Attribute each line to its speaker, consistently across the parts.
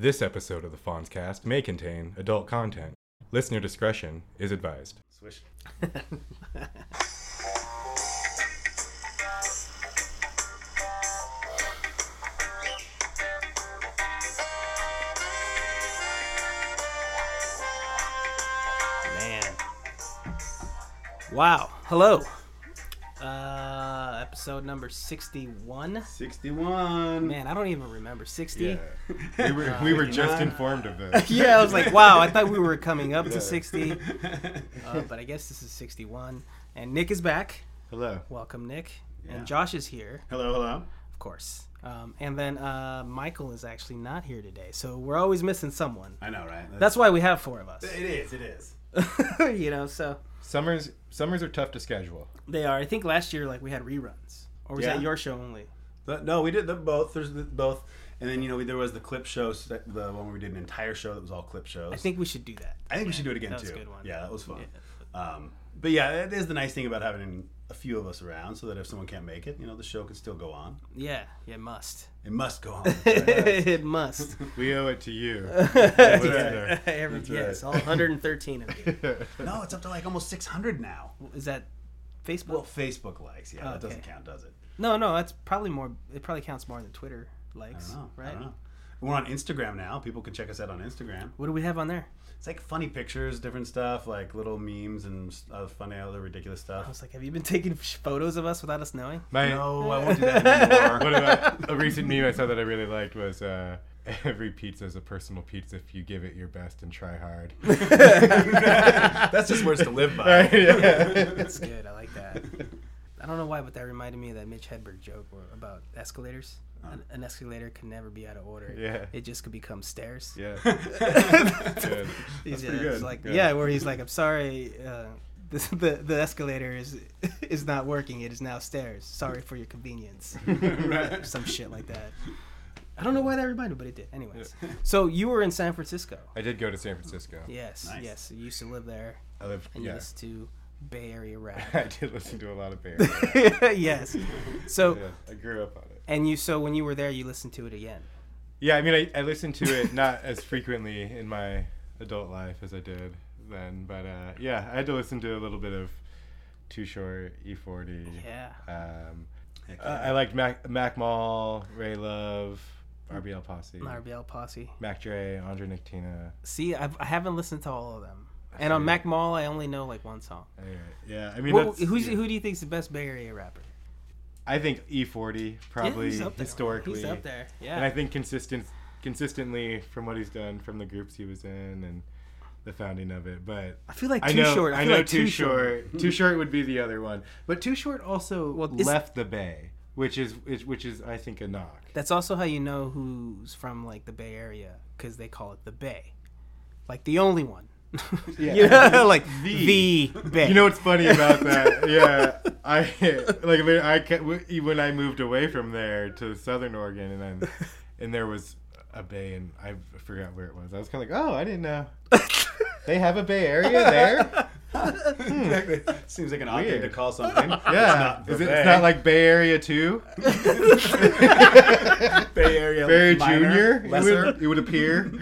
Speaker 1: This episode of the Fonzcast may contain adult content. Listener discretion is advised.
Speaker 2: Swish.
Speaker 3: Man. Wow. Hello. Uh, episode number 61.
Speaker 2: 61.
Speaker 3: Man, I don't even remember. 60?
Speaker 1: Yeah. We were, we were just informed of this.
Speaker 3: Yeah, I was like, wow, I thought we were coming up to 60. Uh, but I guess this is 61. And Nick is back.
Speaker 1: Hello.
Speaker 3: Welcome, Nick.
Speaker 2: Yeah.
Speaker 3: And Josh is here,
Speaker 2: hello, hello.
Speaker 3: of course. Um, and then uh, Michael is actually not here today. So we're always missing someone.
Speaker 2: I know, right?
Speaker 3: That's why we have four of us.
Speaker 2: It is, it is.
Speaker 3: you know, so
Speaker 1: Summers summers are tough to schedule.
Speaker 3: they are. I think last year, like, we had reruns. Or was
Speaker 2: Yeah.
Speaker 3: that your show only?
Speaker 2: But no, we did the both. There's the, both. And then, you know, we, there was the clip show, the one where we did an entire show that was all clip shows.
Speaker 3: I think we should do that.
Speaker 2: I think we should do it again,
Speaker 3: that was
Speaker 2: too.
Speaker 3: a good one.
Speaker 2: Yeah, that was fun. Um, but yeah, it is the nice thing about having a few of us around so that if someone can't make it, you know, the show can still go on.
Speaker 3: Yeah, yeah, it must.
Speaker 2: It must go on.
Speaker 3: it must.
Speaker 1: We owe it to you.
Speaker 3: Yeah, every, yes,
Speaker 2: right.
Speaker 3: all 113 of you.
Speaker 2: no, it's up to like almost 600 now.
Speaker 3: Is that Facebook?
Speaker 2: Well, Facebook likes. Yeah,
Speaker 3: Oh,
Speaker 2: that doesn't count, does it?
Speaker 3: no, no, that's probably more. It probably counts more than Twitter
Speaker 2: I
Speaker 3: likes,
Speaker 2: don't know.
Speaker 3: right?
Speaker 2: I don't know. We're on Instagram now. People can check us out on Instagram.
Speaker 3: What do we have on there?
Speaker 2: It's like funny pictures, different stuff, like little memes and uh, funny other ridiculous stuff.
Speaker 3: I was like, have you been taking photos of us without us knowing?
Speaker 1: My,
Speaker 2: No, I won't do that anymore.
Speaker 1: What about a recent meme I saw that I really liked was uh, every pizza is a personal pizza if you give it your best and try hard.
Speaker 2: That's just words to live by.
Speaker 1: Right, yeah.
Speaker 3: That's good. I like that. I don't know why, but that reminded me of that Mitch Hedberg joke about escalators. An, an escalator can never be out of order.
Speaker 1: Yeah.
Speaker 3: It just could become stairs.
Speaker 1: Yeah. Good.
Speaker 3: He's,
Speaker 2: pretty
Speaker 3: uh,
Speaker 2: good.
Speaker 3: Like,
Speaker 1: Yeah.
Speaker 3: yeah, where he's like, I'm sorry, uh, the, the the escalator is is not working. It is now stairs. Sorry for your convenience.
Speaker 2: right.
Speaker 3: Some shit like that. I don't know why that reminded, me, but it did. Anyways, so you were in San Francisco.
Speaker 1: I did go to San Francisco.
Speaker 3: Yes,
Speaker 2: Nice.
Speaker 3: yes. You used to live there,
Speaker 1: I lived.
Speaker 3: and you
Speaker 1: Yeah.
Speaker 3: listened to Bay Area
Speaker 1: I did listen to a lot of Bay Area.
Speaker 3: yes. So,
Speaker 1: yeah, I grew up on it.
Speaker 3: And you so when you were there, you listened to it again.
Speaker 1: Yeah, I mean, I, I listened to it not as frequently in my adult life as I did then, but uh, yeah, I had to listen to a little bit of Too Short, E40.
Speaker 3: Yeah.
Speaker 1: Um,
Speaker 2: Heck
Speaker 1: uh. I liked Mac, Mac Mall, Ray Love, RBL Posse,
Speaker 3: RBL Posse.
Speaker 1: Mac Dre, Andre Nickatina.
Speaker 3: See, I've, I haven't listened to all of them. And on. Mac Mall, I only know like one song.
Speaker 1: Anyway, yeah, I mean,
Speaker 3: What-
Speaker 1: that's,
Speaker 3: who's,
Speaker 1: yeah.
Speaker 3: Who do you think is the best Bay Area rapper?
Speaker 1: I think E40 probably
Speaker 3: yeah, he's
Speaker 1: historically.
Speaker 3: He's up there. Yeah.
Speaker 1: And I think consistent, consistently from what he's done from the groups he was in and the founding of it. But
Speaker 3: I feel like
Speaker 1: I
Speaker 3: Too
Speaker 1: know,
Speaker 3: Short.
Speaker 1: I,
Speaker 3: feel
Speaker 1: know
Speaker 3: like
Speaker 1: Too Short. Too Short would be the other one, but Too Short also
Speaker 3: Well,
Speaker 1: left the Bay, which is which, which is I think a knock.
Speaker 3: That's also how you know who's from like the Bay Area because they call it the Bay, like the only one.
Speaker 1: Yeah.
Speaker 3: you know, like
Speaker 1: The.
Speaker 3: the, Bay.
Speaker 1: You know what's funny about that? Yeah, I like when I ca- when I moved away from there to Southern Oregon, and then and there was a bay, and I forgot where it was. I was kind of like, oh, I didn't know they have a Bay Area there. Hmm. Hmm.
Speaker 2: exactly. Seems like an odd thing to call something.
Speaker 1: Yeah,
Speaker 2: It's not
Speaker 1: is it, it's not like Bay Area too?
Speaker 2: Bay Area.
Speaker 1: Bay
Speaker 2: minor,
Speaker 1: Junior. It
Speaker 2: lesser.
Speaker 1: would, it would appear.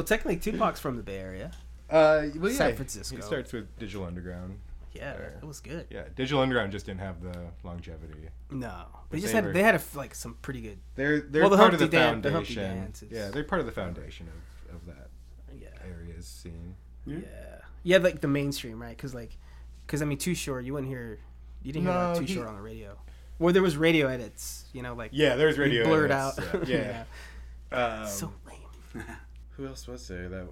Speaker 3: Well, technically, Tupac's from the Bay Area.
Speaker 1: uh, well,
Speaker 3: San Francisco.
Speaker 1: It starts with Digital Underground.
Speaker 3: Yeah,
Speaker 1: There.
Speaker 3: it was good.
Speaker 1: Yeah, Digital Underground just didn't have the longevity.
Speaker 3: No, they just
Speaker 1: they
Speaker 3: had
Speaker 1: were-
Speaker 3: they had a f like some pretty good.
Speaker 1: They're they're
Speaker 3: Well, the
Speaker 1: part of the
Speaker 3: Humpty Dan- the
Speaker 1: foundation.
Speaker 3: Dance is-
Speaker 1: yeah, they're part of the foundation of, of that
Speaker 3: Yeah,
Speaker 1: area's scene.
Speaker 3: yeah, yeah. Like the mainstream, right? Because like, because I mean, Too Short, you wouldn't hear, you didn't hear
Speaker 1: No,
Speaker 3: Too
Speaker 1: he-
Speaker 3: Short on the radio, or there was radio edits. You know, like
Speaker 1: Yeah, there's
Speaker 3: he
Speaker 1: radio
Speaker 3: blurred
Speaker 1: edits,
Speaker 3: out.
Speaker 1: Yeah. yeah. Um,
Speaker 3: so lame.
Speaker 1: who else was there that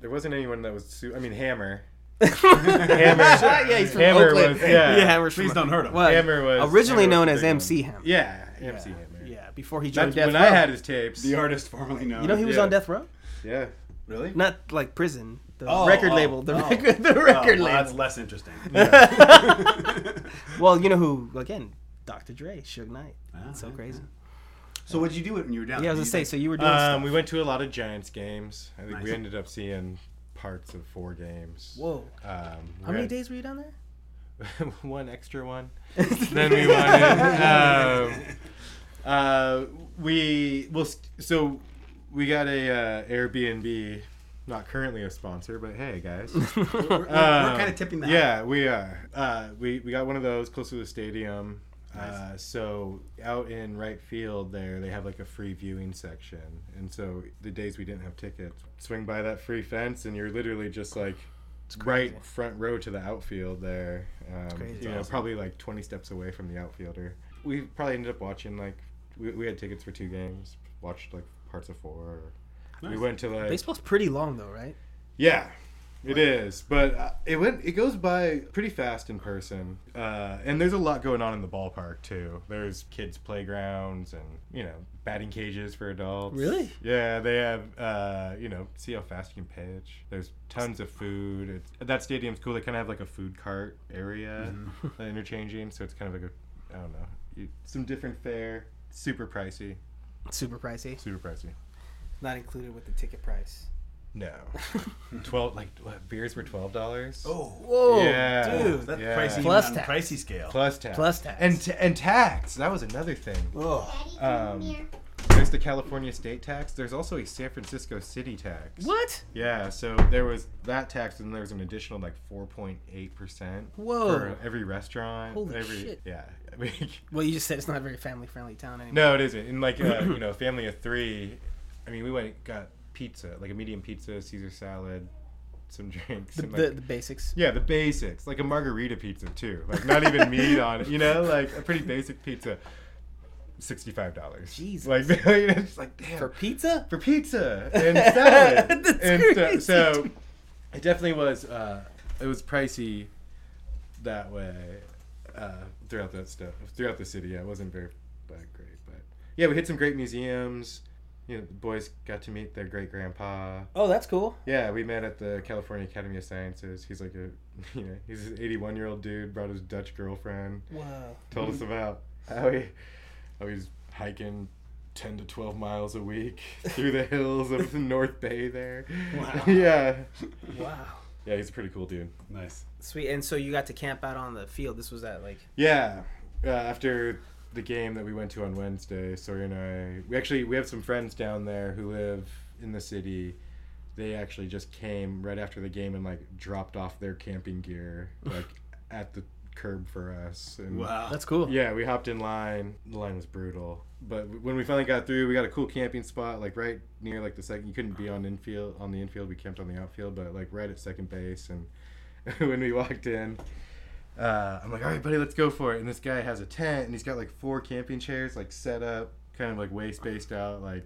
Speaker 1: there wasn't anyone that was? Su- I mean, Hammer.
Speaker 3: Hammer. yeah, he's from
Speaker 1: Hammer
Speaker 3: Oakland.
Speaker 1: was- yeah.
Speaker 3: Hammer's
Speaker 2: Please
Speaker 3: from,
Speaker 2: don't hurt him.
Speaker 3: Well,
Speaker 1: Hammer was
Speaker 3: originally
Speaker 1: Hammer
Speaker 3: known
Speaker 1: the
Speaker 3: as MC
Speaker 1: one.
Speaker 3: Hammer.
Speaker 1: Yeah,
Speaker 3: Yeah.
Speaker 1: MC Hammer.
Speaker 3: Yeah, before he joined
Speaker 1: That's
Speaker 3: Death
Speaker 1: when
Speaker 3: Row.
Speaker 1: I had his tapes.
Speaker 2: The artist formerly known.
Speaker 3: You know he was
Speaker 1: Yeah.
Speaker 3: on Death Row?
Speaker 1: Yeah.
Speaker 2: really
Speaker 3: Not like prison. The
Speaker 2: Oh,
Speaker 3: record
Speaker 2: oh,
Speaker 3: label. The
Speaker 2: oh.
Speaker 3: record. The
Speaker 2: Oh,
Speaker 3: record
Speaker 2: well, That's less interesting.
Speaker 3: well, you know who? Again, Dr. Dre, Suge Knight.
Speaker 2: Ah,
Speaker 3: so
Speaker 2: yeah,
Speaker 3: crazy.
Speaker 2: So what did you do when you were down?
Speaker 3: Yeah, I was
Speaker 2: there?
Speaker 3: gonna say. So you were doing
Speaker 1: Um,
Speaker 3: stuff.
Speaker 1: we went to a lot of Giants games. I think we ended up seeing parts of four games.
Speaker 3: Whoa.
Speaker 1: Um, we
Speaker 3: How many
Speaker 1: had
Speaker 3: days were you down there?
Speaker 1: one extra one. then we wanted. Um, Uh, we well, so we got a uh, Airbnb. Not currently a sponsor, but hey guys,
Speaker 2: We're, we're, we're
Speaker 1: Um,
Speaker 2: kind of tipping that.
Speaker 1: Yeah, we are. Uh, we we got one of those close to the stadium. Uh, so out in right field there, they have like a free viewing section, and so the days we didn't have tickets, swing by that free fence, and you're literally just like right front row to the outfield there. Um. You know,
Speaker 2: Awesome.
Speaker 1: probably like 20 steps away from the outfielder. We probably ended up watching like we, we had tickets for two games, watched like parts of four. We went to like
Speaker 3: Baseball's pretty long though, right?
Speaker 1: yeah, it is, but uh, it went. It goes by pretty fast in person, uh, and there's a lot going on in the ballpark too. There's kids' playgrounds and you know batting cages for adults.
Speaker 3: Really?
Speaker 1: Yeah, they have. Uh, you know, see how fast you can pitch. There's tons of food. It's, that stadium's cool. They kind of have like a food cart area, uh, interchanging. So it's kind of like a, I don't know, you, some different fare. Super pricey.
Speaker 3: Super pricey.
Speaker 1: Super pricey.
Speaker 3: Not included with the ticket price.
Speaker 1: No, twelve like what, beers were twelve dollars.
Speaker 2: Oh,
Speaker 3: Whoa,
Speaker 1: Yeah.
Speaker 3: dude.
Speaker 2: that's
Speaker 1: Yeah.
Speaker 2: pricey.
Speaker 3: Plus tax.
Speaker 2: pricey scale.
Speaker 1: Plus tax.
Speaker 3: Plus tax.
Speaker 1: And t- and tax. That was another thing.
Speaker 2: oh,
Speaker 1: Um, There's the California state tax. There's also a San Francisco city tax.
Speaker 3: What?
Speaker 1: Yeah, so there was that tax, and there was an additional like 4.8 percent
Speaker 3: Whoa.
Speaker 1: for every restaurant.
Speaker 3: Holy
Speaker 1: every,
Speaker 3: shit.
Speaker 1: Yeah.
Speaker 3: Well, you just said it's not a very family friendly town anymore.
Speaker 1: no, it isn't. In like a you know family of three, I mean we went got pizza, like a medium pizza, Caesar salad, some drinks,
Speaker 3: The,
Speaker 1: and
Speaker 3: the,
Speaker 1: like,
Speaker 3: the basics.
Speaker 1: Yeah, the basics, like a margarita pizza too, like not even meat on it. You know, like a pretty basic pizza, sixty-five dollars.
Speaker 3: Jesus.
Speaker 1: like you know, it's like damn
Speaker 3: For pizza?
Speaker 1: for pizza and salad and
Speaker 3: crazy.
Speaker 1: so it definitely was. Uh, it was pricey that way uh, throughout that stuff throughout the city. Yeah, it wasn't very that great, but yeah, we hit some great museums. You know, the boys got to meet their great grandpa.
Speaker 3: Oh, that's cool.
Speaker 1: Yeah, we met at the California Academy of Sciences. He's like a, you know, he's an 81 year old dude. Brought his Dutch girlfriend.
Speaker 3: Wow.
Speaker 1: Told us about how he, how he's hiking 10 to 12 miles a week through the hills of the North Bay there.
Speaker 3: Wow.
Speaker 1: yeah.
Speaker 3: Wow.
Speaker 1: Yeah, he's a pretty cool dude.
Speaker 2: nice.
Speaker 3: Sweet. And so you got to camp out on the field. This was at like.
Speaker 1: Yeah. Uh, after the game that we went to on Wednesday, Sawyer and I, we actually we have some friends down there who live in the city. They actually just came right after the game and like dropped off their camping gear like at the curb for us. And
Speaker 2: Wow.
Speaker 3: That's cool.
Speaker 1: Yeah, we hopped in line. The line was brutal, but when we finally got through, we got a cool camping spot, like right near like the second. You couldn't be on infield on the infield. We camped on the outfield, but like right at second base. And when we walked in, uh, I'm like, all right, buddy, let's go for it. And this guy has a tent, and he's got like four camping chairs like set up, kind of like way spaced out, like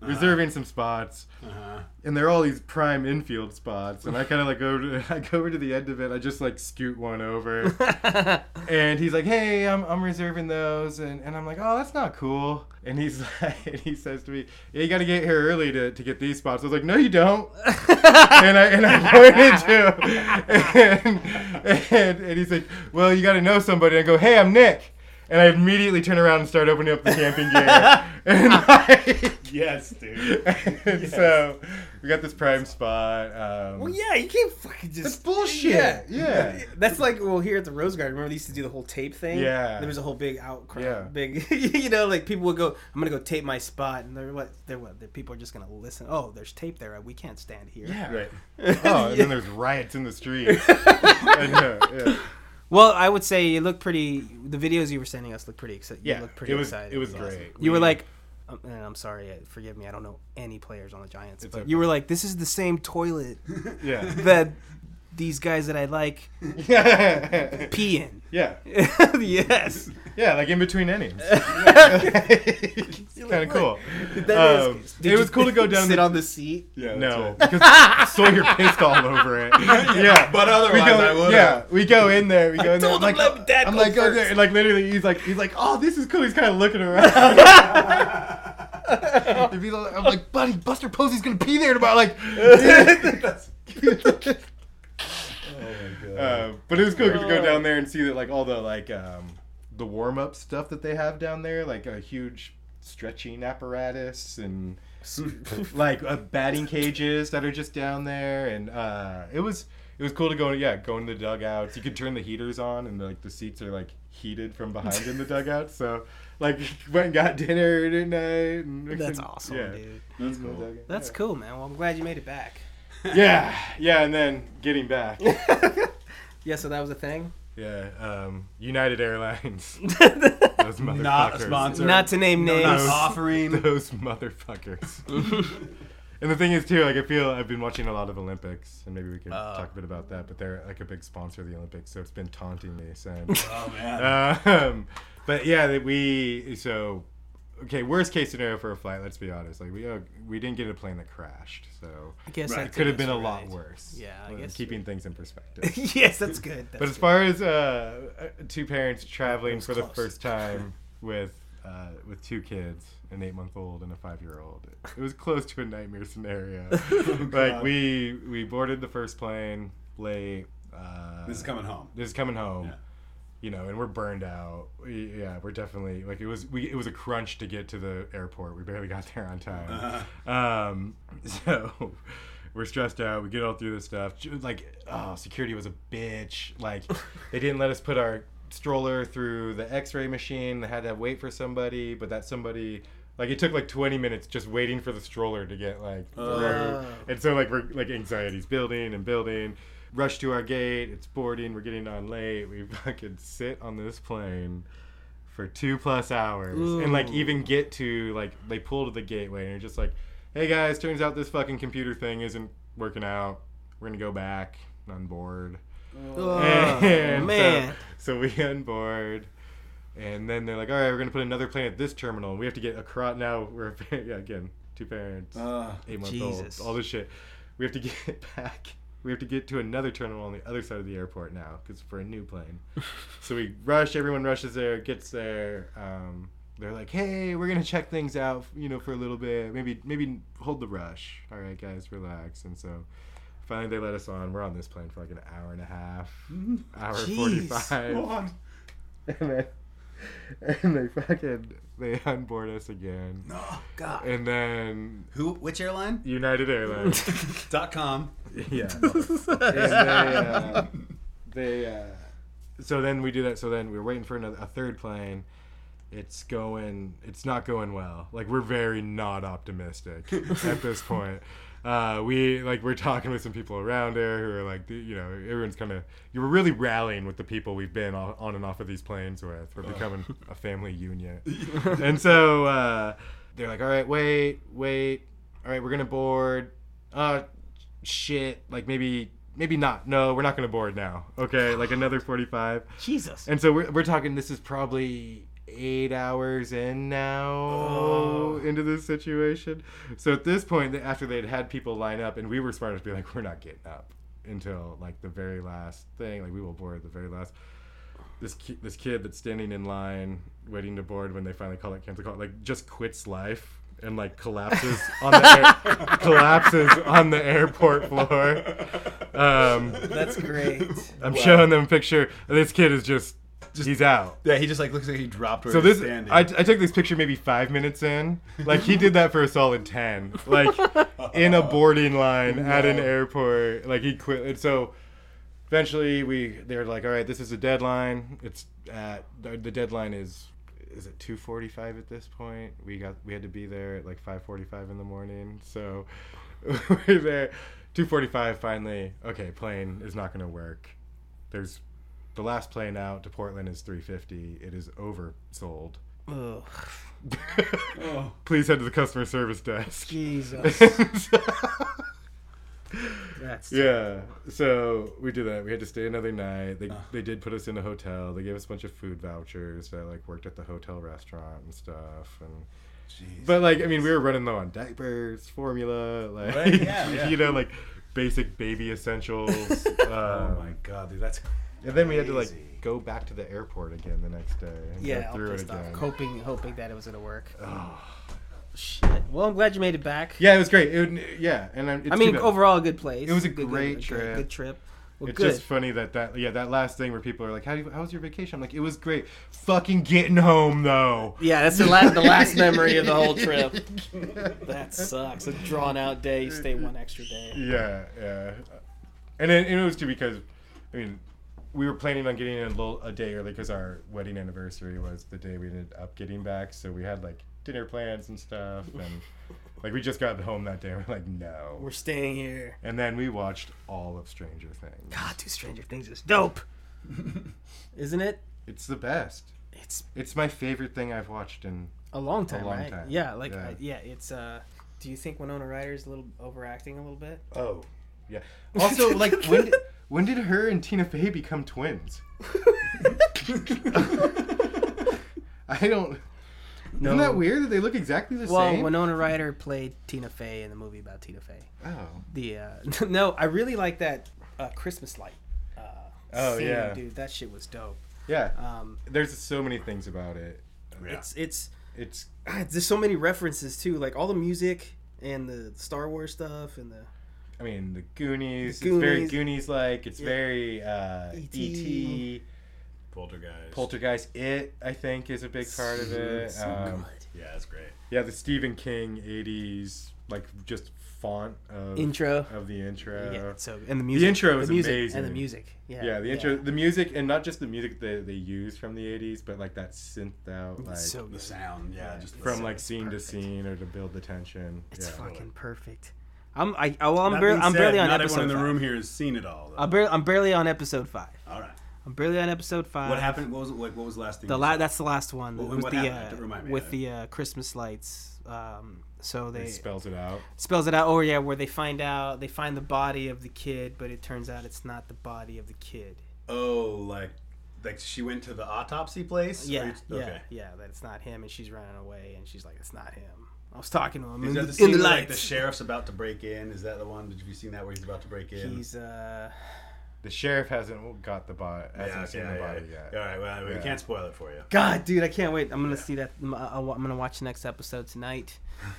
Speaker 1: reserving some spots.
Speaker 2: Uh-huh.
Speaker 1: and they're all these prime infield spots. And i kind of like go to i go over to the end of it. I just like scoot one over. And he's like hey i'm, I'm reserving those. And, and i'm like oh that's not cool. And he's like and he says to me yeah you got to get here early to, to get these spots. I was like no you don't. And i and i pointed to and, and, and he's like well you got to know somebody. And I go hey i'm nick and I immediately turn around and start opening up the camping gear. and like,
Speaker 2: Yes, dude.
Speaker 1: and
Speaker 2: Yes.
Speaker 1: so we got this prime spot. Um,
Speaker 3: Well, yeah, you can't fucking just.
Speaker 1: That's bullshit. Yeah. yeah.
Speaker 3: That's like, well, here at the Rose Garden, remember they used to do the whole tape thing?
Speaker 1: Yeah.
Speaker 3: There was a whole big outcry.
Speaker 1: Yeah.
Speaker 3: Big, you know, like people would go, I'm going to go tape my spot. And they're what? They're what? The people are just going to listen. Oh, there's tape there. We can't stand here.
Speaker 1: Yeah.
Speaker 2: Right.
Speaker 1: Oh, and then there's riots in the streets. I know, yeah.
Speaker 3: Well, I would say you look pretty. The videos you were sending us look pretty excited.
Speaker 1: Yeah,
Speaker 3: you look pretty
Speaker 1: it was
Speaker 3: excited.
Speaker 1: it was
Speaker 2: Awesome.
Speaker 1: great.
Speaker 3: You were like, um, and I'm sorry, uh, forgive me. I don't know any players on the Giants, but
Speaker 1: okay.
Speaker 3: you were like, this is the same toilet
Speaker 1: yeah,
Speaker 3: that these guys that I like
Speaker 1: yeah,
Speaker 3: pee in.
Speaker 1: yeah,
Speaker 3: yes.
Speaker 1: yeah, like in between innings. it's kind of cool.
Speaker 3: That is-
Speaker 1: Um,
Speaker 3: Did
Speaker 1: it was cool to go down
Speaker 3: Sit
Speaker 1: the
Speaker 3: on the seat.
Speaker 2: Yeah,
Speaker 1: no,
Speaker 2: right.
Speaker 1: because Sawyer pissed all over it. Yeah,
Speaker 2: But otherwise,
Speaker 1: we go,
Speaker 2: I would've.
Speaker 1: Yeah, we go in there. We go in there.
Speaker 3: told
Speaker 1: I'm
Speaker 3: him
Speaker 1: like,
Speaker 3: let Dad
Speaker 1: I'm
Speaker 3: go
Speaker 1: like, go there. And like literally, he's like, he's like, oh, this is cool. He's kind of looking around. If I'm like, buddy, Buster Posey's gonna pee there tomorrow. Like,
Speaker 2: Oh my god.
Speaker 1: Uh, but it was cool to go down there and see that like all the like um, the warm up stuff that they have down there, like a huge stretching apparatus and like uh, batting cages that are just down there, and uh, it was it was cool to go. Yeah, go in the dugouts. You could turn the heaters on, and like the seats are like heated from behind in the dugouts. So like went and got dinner tonight. And
Speaker 3: That's awesome,
Speaker 1: yeah.
Speaker 3: dude.
Speaker 2: That's cool.
Speaker 3: That's cool, man. Well, I'm glad you made it back.
Speaker 1: Yeah, yeah, and then getting back.
Speaker 3: Yeah, so that was a thing.
Speaker 1: Yeah, um, United Airlines. Those motherfuckers.
Speaker 2: Not a sponsor.
Speaker 3: Not to name names.
Speaker 2: not offering.
Speaker 1: Those motherfuckers. and the thing is too, like I feel I've been watching a lot of Olympics, and maybe we could
Speaker 3: Oh.
Speaker 1: talk a bit about that. But they're like a big sponsor of the Olympics, so it's been taunting me since.
Speaker 2: Oh man.
Speaker 1: um, but yeah, we so okay. Worst case scenario for a flight. Let's be honest. Like we uh, we didn't get a plane that crashed, so
Speaker 3: I guess
Speaker 2: Right.
Speaker 1: it could have been a
Speaker 3: you're
Speaker 1: lot worse.
Speaker 3: Yeah, I guess
Speaker 1: keeping things in perspective.
Speaker 3: yes, that's good. That's
Speaker 1: But as
Speaker 3: good.
Speaker 1: far as uh, uh, two parents traveling
Speaker 3: was
Speaker 1: for the
Speaker 3: close.
Speaker 1: first time with uh, with two kids, an eight month old and a five year old, it, it was close to a nightmare scenario. like we we boarded the first plane late. Uh,
Speaker 2: this is coming home.
Speaker 1: This is coming home.
Speaker 2: Yeah.
Speaker 1: You know, and we're burned out. We, yeah, we're definitely like it was. We it was a crunch to get to the airport. We barely got there on time.
Speaker 2: Uh-huh.
Speaker 1: Um, so we're stressed out. We get all through this stuff. Like, oh, security was a bitch. Like, they didn't let us put our stroller through the X-ray machine. They had to wait for somebody, but that somebody. Like it took like 20 minutes just waiting for the stroller to get like
Speaker 3: Oh.
Speaker 1: and so like we're like anxiety's building and building. Rush to our gate. It's boarding. We're getting on late. We fucking sit on this plane for two plus hours and like even get to like they pull to the gateway and you're just like hey guys turns out this fucking computer thing isn't working out we're gonna go back on board
Speaker 3: Oh,
Speaker 1: and
Speaker 3: man.
Speaker 1: so, so we on board and then they're like all right we're gonna put another plane at this terminal we have to get across now we're yeah again two parents
Speaker 2: Uh,
Speaker 1: eight months
Speaker 3: Jesus.
Speaker 1: old all this shit we have to get back we have to get to another terminal on the other side of the airport now because for a new plane. So we rush everyone rushes there gets there um, they're like hey we're gonna check things out you know for a little bit. Maybe maybe hold the rush. All right guys relax. And so finally they let us on. We're on this plane for like an hour and a half hour
Speaker 3: Jeez.
Speaker 1: 45 and then and they fucking they onboard us again
Speaker 2: No.
Speaker 3: God.
Speaker 1: and then
Speaker 2: Who? Which airline?
Speaker 1: united airlines
Speaker 2: Dot com.
Speaker 1: yeah. and they, uh, they uh, so then we do that. So then we're waiting for another a third plane. It's going. It's not going well. Like we're very not optimistic at this point. Uh, we like we're talking with some people around there who are like, you know, everyone's kind of. You were really rallying with the people we've been on, on and off of these planes with. We're becoming a family unit, and so uh, they're like, all right, wait, wait, all right, we're gonna board. Uh, shit, like maybe maybe not. No, we're not going to board now. Okay, like another 45.
Speaker 3: Jesus.
Speaker 1: And so we're, we're talking this is probably 8 hours in now
Speaker 2: Oh.
Speaker 1: into this situation. So at this point after they'd had people line up and we were smart enough to be like we're not getting up until like the very last thing, like we will board the very last this ki- this kid that's standing in line waiting to board when they finally call it cancel call like just quits life and like collapses on the air, collapses on the airport floor. Um,
Speaker 3: That's great.
Speaker 1: I'm
Speaker 2: Wow.
Speaker 1: showing them a picture. This kid is just, he's out.
Speaker 2: Yeah, he just like looks like he dropped where
Speaker 1: So this,
Speaker 2: standing.
Speaker 1: I, I took this picture maybe five minutes in. Like he did that for a solid ten. Like in a boarding line at an airport. Like he quit. And so eventually we, they're like, all right, this is a deadline. It's at the the deadline is is it 2:45 at this point? We got we had to be there at like 5:45 in the morning. So we're there 2:45 finally. Okay, plane is not going to work. There's the last plane out to Portland is 350. It is oversold.
Speaker 3: Ugh.
Speaker 2: oh.
Speaker 1: Please head to the customer service desk.
Speaker 3: Jesus. That's
Speaker 1: yeah. So we did that. We had to stay another night. They
Speaker 2: Ugh.
Speaker 1: they did put us in a hotel. They gave us a bunch of food vouchers that like worked at the hotel restaurant and stuff. And
Speaker 2: Jeez.
Speaker 1: but like I mean we were running low on diapers, formula, like
Speaker 2: Right, yeah, yeah.
Speaker 1: you know like basic baby essentials.
Speaker 2: oh
Speaker 1: um,
Speaker 2: my god, dude, that's
Speaker 1: And then we had to like go back to the airport again the next day. And
Speaker 3: yeah,
Speaker 1: go
Speaker 3: all
Speaker 1: it
Speaker 3: pissed off,
Speaker 1: again.
Speaker 3: hoping hoping that it was gonna work.
Speaker 1: Oh.
Speaker 3: Shit. Well, I'm glad you made it back.
Speaker 1: Yeah, it was great. It, yeah, and I'm, it's
Speaker 3: I mean,
Speaker 1: too bad.
Speaker 3: overall, a good place.
Speaker 1: It was a
Speaker 3: Good- good-
Speaker 1: great
Speaker 3: good,
Speaker 1: trip.
Speaker 3: Good trip. Well,
Speaker 1: it's
Speaker 3: good.
Speaker 1: just funny that that yeah that last thing where people are like, how do you, how was your vacation? I'm like, it was great. Fucking getting home though.
Speaker 3: Yeah, that's the last the last memory of the whole trip. That sucks. A drawn out day. You stay one extra day.
Speaker 1: Yeah, yeah. And then and it was too because, I mean, we were planning on getting in a little a day early because our wedding anniversary was the day we ended up getting back. So we had like dinner plans and stuff, and like we just got home that day. We're like, no.
Speaker 3: We're staying here.
Speaker 1: And then we watched all of Stranger Things.
Speaker 3: God, dude, Stranger Things is dope. Isn't it?
Speaker 1: It's the best.
Speaker 3: It's
Speaker 1: It's my favorite thing I've watched in.
Speaker 3: a long time,
Speaker 1: long
Speaker 3: right?
Speaker 1: time.
Speaker 3: Yeah, like
Speaker 1: Yeah.
Speaker 3: yeah. yeah, it's uh do you think Winona Ryder's a little overacting a little bit?
Speaker 1: Oh, yeah. Also, like when did, when did her and Tina Fey become twins? I don't. No. Isn't that weird that they look exactly the
Speaker 3: Well,
Speaker 1: same?
Speaker 3: Well, Winona Ryder played Tina Fey in the movie about Tina Fey.
Speaker 1: oh.
Speaker 3: The uh no, I really like that uh, Christmas light. Uh,
Speaker 1: Oh,
Speaker 3: scene,
Speaker 1: yeah.
Speaker 3: dude, that shit was dope.
Speaker 1: Yeah.
Speaker 3: Um,
Speaker 1: There's so many things about it.
Speaker 2: Yeah.
Speaker 3: it's it's
Speaker 1: It's
Speaker 3: there's so many references too, like all the music and the Star Wars stuff and the
Speaker 1: I mean, the Goonies.
Speaker 3: The
Speaker 1: It's very
Speaker 3: Goonies.
Speaker 1: Goonies like. It's
Speaker 3: Yeah.
Speaker 1: very uh,
Speaker 3: E.T..
Speaker 1: E.T.
Speaker 2: Poltergeist.
Speaker 1: Poltergeist. It, I think, is a big part of it.
Speaker 3: so
Speaker 1: Um,
Speaker 3: good.
Speaker 2: Yeah, that's great.
Speaker 1: yeah, the Stephen King 80s, like, just font of,
Speaker 3: Intro.
Speaker 1: of the intro.
Speaker 3: Yeah, so and the music.
Speaker 1: The intro is
Speaker 3: the music,
Speaker 1: amazing.
Speaker 3: And the music. Yeah.
Speaker 1: Yeah, the intro, the music, and not just the music that they use from the '80s, but like that synth out, like
Speaker 3: It's so
Speaker 2: The sound, yeah, just
Speaker 1: from like scene
Speaker 3: perfect.
Speaker 1: to scene or to build the tension.
Speaker 3: It's
Speaker 1: yeah.
Speaker 3: fucking perfect. I'm I oh, well, I'm,
Speaker 2: That
Speaker 3: barely, I'm
Speaker 2: said,
Speaker 3: barely on
Speaker 2: not
Speaker 3: episode
Speaker 2: everyone in the
Speaker 3: five.
Speaker 2: room here has seen it all. Though.
Speaker 3: I'm barely, I'm barely on episode five.
Speaker 2: all right.
Speaker 3: I'm barely on episode five.
Speaker 2: What happened? What was like? What was the last thing?
Speaker 3: The
Speaker 2: you
Speaker 3: la- that's the last one.
Speaker 2: Well,
Speaker 3: it
Speaker 2: what
Speaker 3: the
Speaker 2: happened?
Speaker 3: uh,
Speaker 2: Remind me
Speaker 3: with the uh, Christmas lights. Um, so they
Speaker 1: It spells it out.
Speaker 3: spells it out. Oh yeah, where they find out they find the body of the kid, but it turns out it's not the body of the kid.
Speaker 2: Oh, like, like she went to the autopsy place.
Speaker 3: Yeah,
Speaker 2: you-
Speaker 3: yeah,
Speaker 2: Okay.
Speaker 3: yeah. That it's not him, and she's running away, and she's like, "It's not him." I was talking to him
Speaker 2: Is
Speaker 3: in,
Speaker 2: that
Speaker 3: the,
Speaker 2: the scene
Speaker 3: in the
Speaker 2: where,
Speaker 3: lights.
Speaker 2: like the sheriff's about to break in? Is that the one? Did you seen that where he's about to break in?
Speaker 3: He's uh,
Speaker 1: The sheriff hasn't got the body. Hasn't
Speaker 2: yeah,
Speaker 1: seen
Speaker 2: yeah,
Speaker 1: the
Speaker 2: yeah,
Speaker 1: body
Speaker 2: yeah.
Speaker 1: yet.
Speaker 2: All right, well, we
Speaker 1: Yeah.
Speaker 2: can't spoil it for you.
Speaker 3: God, dude, I can't wait. I'm gonna
Speaker 2: Yeah.
Speaker 3: see that. I'm, I'll- I'm gonna watch the next episode tonight.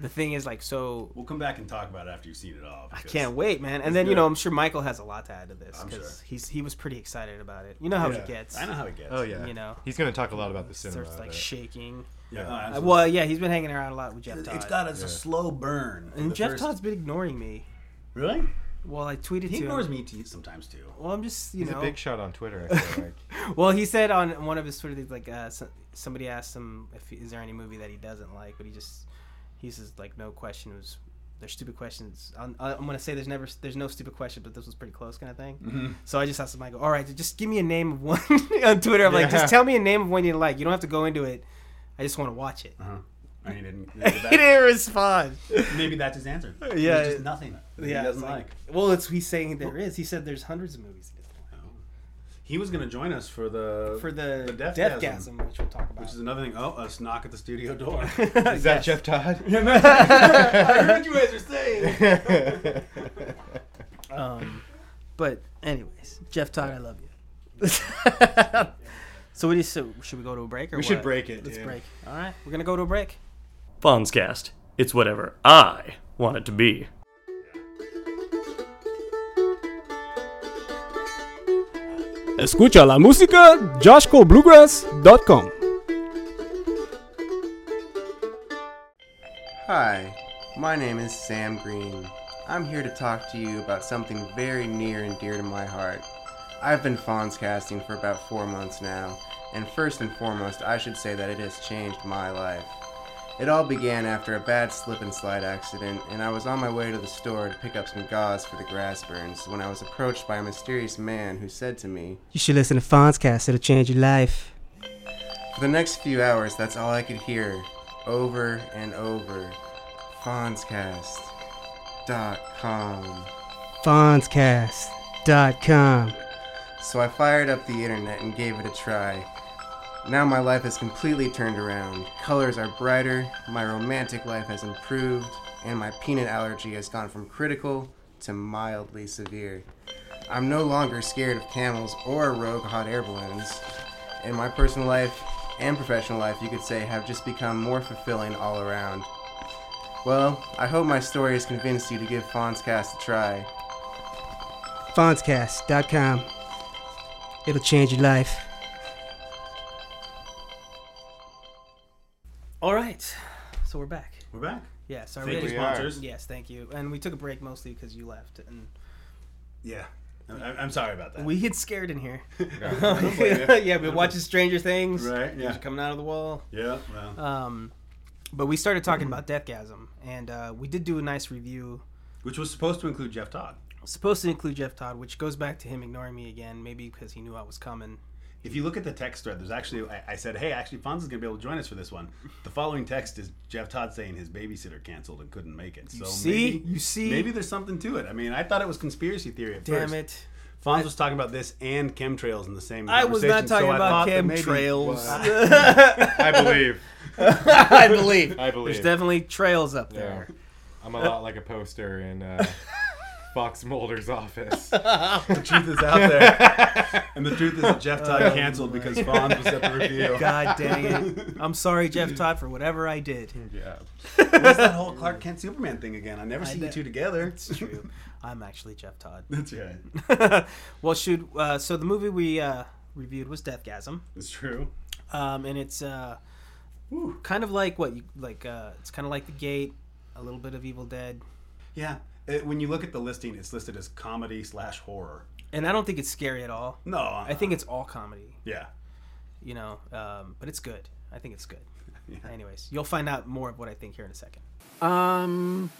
Speaker 3: The thing is, like, so
Speaker 2: we'll come back and talk about it after you've seen it all.
Speaker 3: I can't wait, man. And then you know, I'm sure Michael has a lot to add to this because
Speaker 2: sure.
Speaker 3: he's he was pretty excited about it. You know how
Speaker 1: Yeah.
Speaker 3: he gets.
Speaker 2: I know how it gets.
Speaker 1: Oh yeah.
Speaker 3: You know.
Speaker 1: he's gonna talk a lot about the cinema.
Speaker 3: starts like shaking.
Speaker 2: Yeah.
Speaker 1: Yeah.
Speaker 3: Uh, well, yeah, he's been hanging around a lot with Geoff Todd.
Speaker 2: it's got it's
Speaker 1: Yeah.
Speaker 2: a slow burn.
Speaker 3: and Geoff
Speaker 2: first-
Speaker 3: Todd's been ignoring me.
Speaker 2: really.
Speaker 3: Well, I tweeted
Speaker 2: He
Speaker 3: to
Speaker 2: ignores
Speaker 3: him.
Speaker 2: me too, sometimes too.
Speaker 3: Well, I'm just you
Speaker 1: He's
Speaker 3: know.
Speaker 1: a big shot on Twitter. I feel like.
Speaker 3: well, he said on one of his Twitter things like uh, somebody asked him if is there any movie that he doesn't like, but he just he says like no question was there's stupid questions. I'm, I'm gonna say there's never there's no stupid question, but this was pretty close kind of thing.
Speaker 2: Mm-hmm.
Speaker 3: So I just asked him, I go, all right, just give me a name of one on Twitter. I'm like, just tell me a name of one you like. You don't have to go into it. I just want to watch it.
Speaker 2: Uh-huh. And he didn't.
Speaker 3: he didn't respond.
Speaker 2: Maybe that's his answer.
Speaker 3: Yeah,
Speaker 2: just nothing.
Speaker 3: Yeah,
Speaker 2: he doesn't
Speaker 3: it's
Speaker 2: like.
Speaker 3: Well, it's he's saying there is. He said there's hundreds of movies he like.
Speaker 2: Oh. He was going to join us for the
Speaker 3: For the,
Speaker 2: the
Speaker 3: Deathgasm,
Speaker 2: Deathgasm,
Speaker 3: which we'll talk about.
Speaker 2: which is another thing. Oh, a knock at the studio door.
Speaker 1: Is that Geoff Todd?
Speaker 2: I heard you guys were saying.
Speaker 3: Um, but anyways, Geoff Todd, I love you. So what do you so should we go to a break or
Speaker 1: we should break it.
Speaker 3: Let's
Speaker 1: dude.
Speaker 3: break. All right, we're gonna go to a break.
Speaker 4: Fonzcast. It's whatever I want it to be.
Speaker 5: Escucha la música joshcobluegrass.com.
Speaker 6: Hi, my name is Sam Green. I'm here to talk to you about something very near and dear to my heart. I've been Fonzcasting for about four months now, and first and foremost, I should say that it has changed my life. It all began after a bad slip and slide accident, and I was on my way to the store to pick up some gauze for the grass burns when I was approached by a mysterious man who said to me,
Speaker 3: You should listen to Fonzcast. It'll change your life.
Speaker 6: For the next few hours, that's all I could hear, over and over. Fonzcast.com.
Speaker 3: Fonzcast.com.
Speaker 6: So I fired up the internet and gave it a try. Now my life has completely turned around. Colors are brighter, my romantic life has improved, and my peanut allergy has gone from critical to mildly severe. I'm no longer scared of camels or rogue hot air balloons. In my personal life and professional life, you could say, have just become more fulfilling all around. Well, I hope my story has convinced you to give Fonzcast a try.
Speaker 3: Fonzcast.com. It'll change your life. All right, so we're back.
Speaker 2: We're back.
Speaker 3: Yeah, so
Speaker 2: Thank you,
Speaker 1: We are.
Speaker 2: sponsors.
Speaker 3: Yes, thank you. And we took a break mostly because you left. And
Speaker 2: Yeah. I- I'm sorry about that.
Speaker 3: We get scared in here.
Speaker 2: Yeah.
Speaker 3: yeah, we're watching Stranger Things.
Speaker 2: Right, yeah.
Speaker 3: coming out of the wall.
Speaker 2: yeah, well,
Speaker 3: Um, but we started talking about Deathgasm, and uh, we did do a nice review.
Speaker 2: which was supposed to include Geoff Todd.
Speaker 3: Supposed to include Geoff Todd, which goes back to him ignoring me again, maybe because he knew I was coming.
Speaker 2: If you look at the text thread, there's actually I, I said, "Hey, actually, Fonz is going to be able to join us for this one." The following text is Geoff Todd saying his babysitter canceled and couldn't make it. So you
Speaker 3: see?
Speaker 2: maybe,
Speaker 3: You see?
Speaker 2: maybe there's something to it. I mean, I thought it was conspiracy theory at
Speaker 3: Damn
Speaker 2: first.
Speaker 3: it!
Speaker 2: Fonz was talking about this and chemtrails in the same.
Speaker 3: I was not
Speaker 2: conversation, so
Speaker 3: talking
Speaker 2: I
Speaker 3: about
Speaker 2: thought that maybe-
Speaker 3: chemtrails.
Speaker 1: I believe.
Speaker 3: I believe.
Speaker 1: I believe.
Speaker 3: There's definitely trails up
Speaker 1: Yeah.
Speaker 3: there.
Speaker 1: I'm a lot like a poster in uh, Fox Mulder's office.
Speaker 2: The truth is out there, and the truth is that Geoff Todd canceled because Fonz was at the review.
Speaker 3: God dang it! I'm sorry, Geoff Todd, for whatever I did.
Speaker 1: Yeah.
Speaker 2: What's that whole Clark Kent Superman thing again? I never see
Speaker 3: know.
Speaker 2: you two together.
Speaker 3: It's true. I'm actually Geoff Todd.
Speaker 2: That's right.
Speaker 3: well, shoot. Uh, so the movie we uh, reviewed was Deathgasm,
Speaker 2: It's true.
Speaker 3: um, and it's uh, kind of like what you like. Uh, it's kind of like The Gate, a little bit of Evil Dead,
Speaker 2: Yeah. Uh, when you look at the listing, it's listed as comedy slash horror.
Speaker 3: and I don't think it's scary at all.
Speaker 2: No,
Speaker 3: I think it's all comedy.
Speaker 2: yeah.
Speaker 3: You know, um, but it's good. I think it's good.
Speaker 2: Yeah.
Speaker 3: Anyways, you'll find out more of what I think here in a second.
Speaker 7: Um,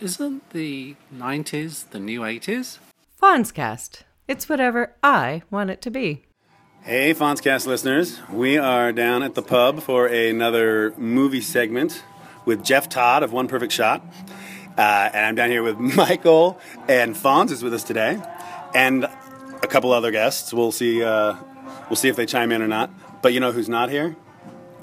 Speaker 7: isn't the 90s the new 80s?
Speaker 8: Fonzcast. It's whatever I want it to be.
Speaker 2: Hey, Fonzcast listeners. We are down at the pub for another movie segment with Geoff Todd of One Perfect Shot. Uh, and I'm down here with Michael, and Fonz is with us today, and a couple other guests. We'll see. Uh, we'll see if they chime in or not. But you know who's not here?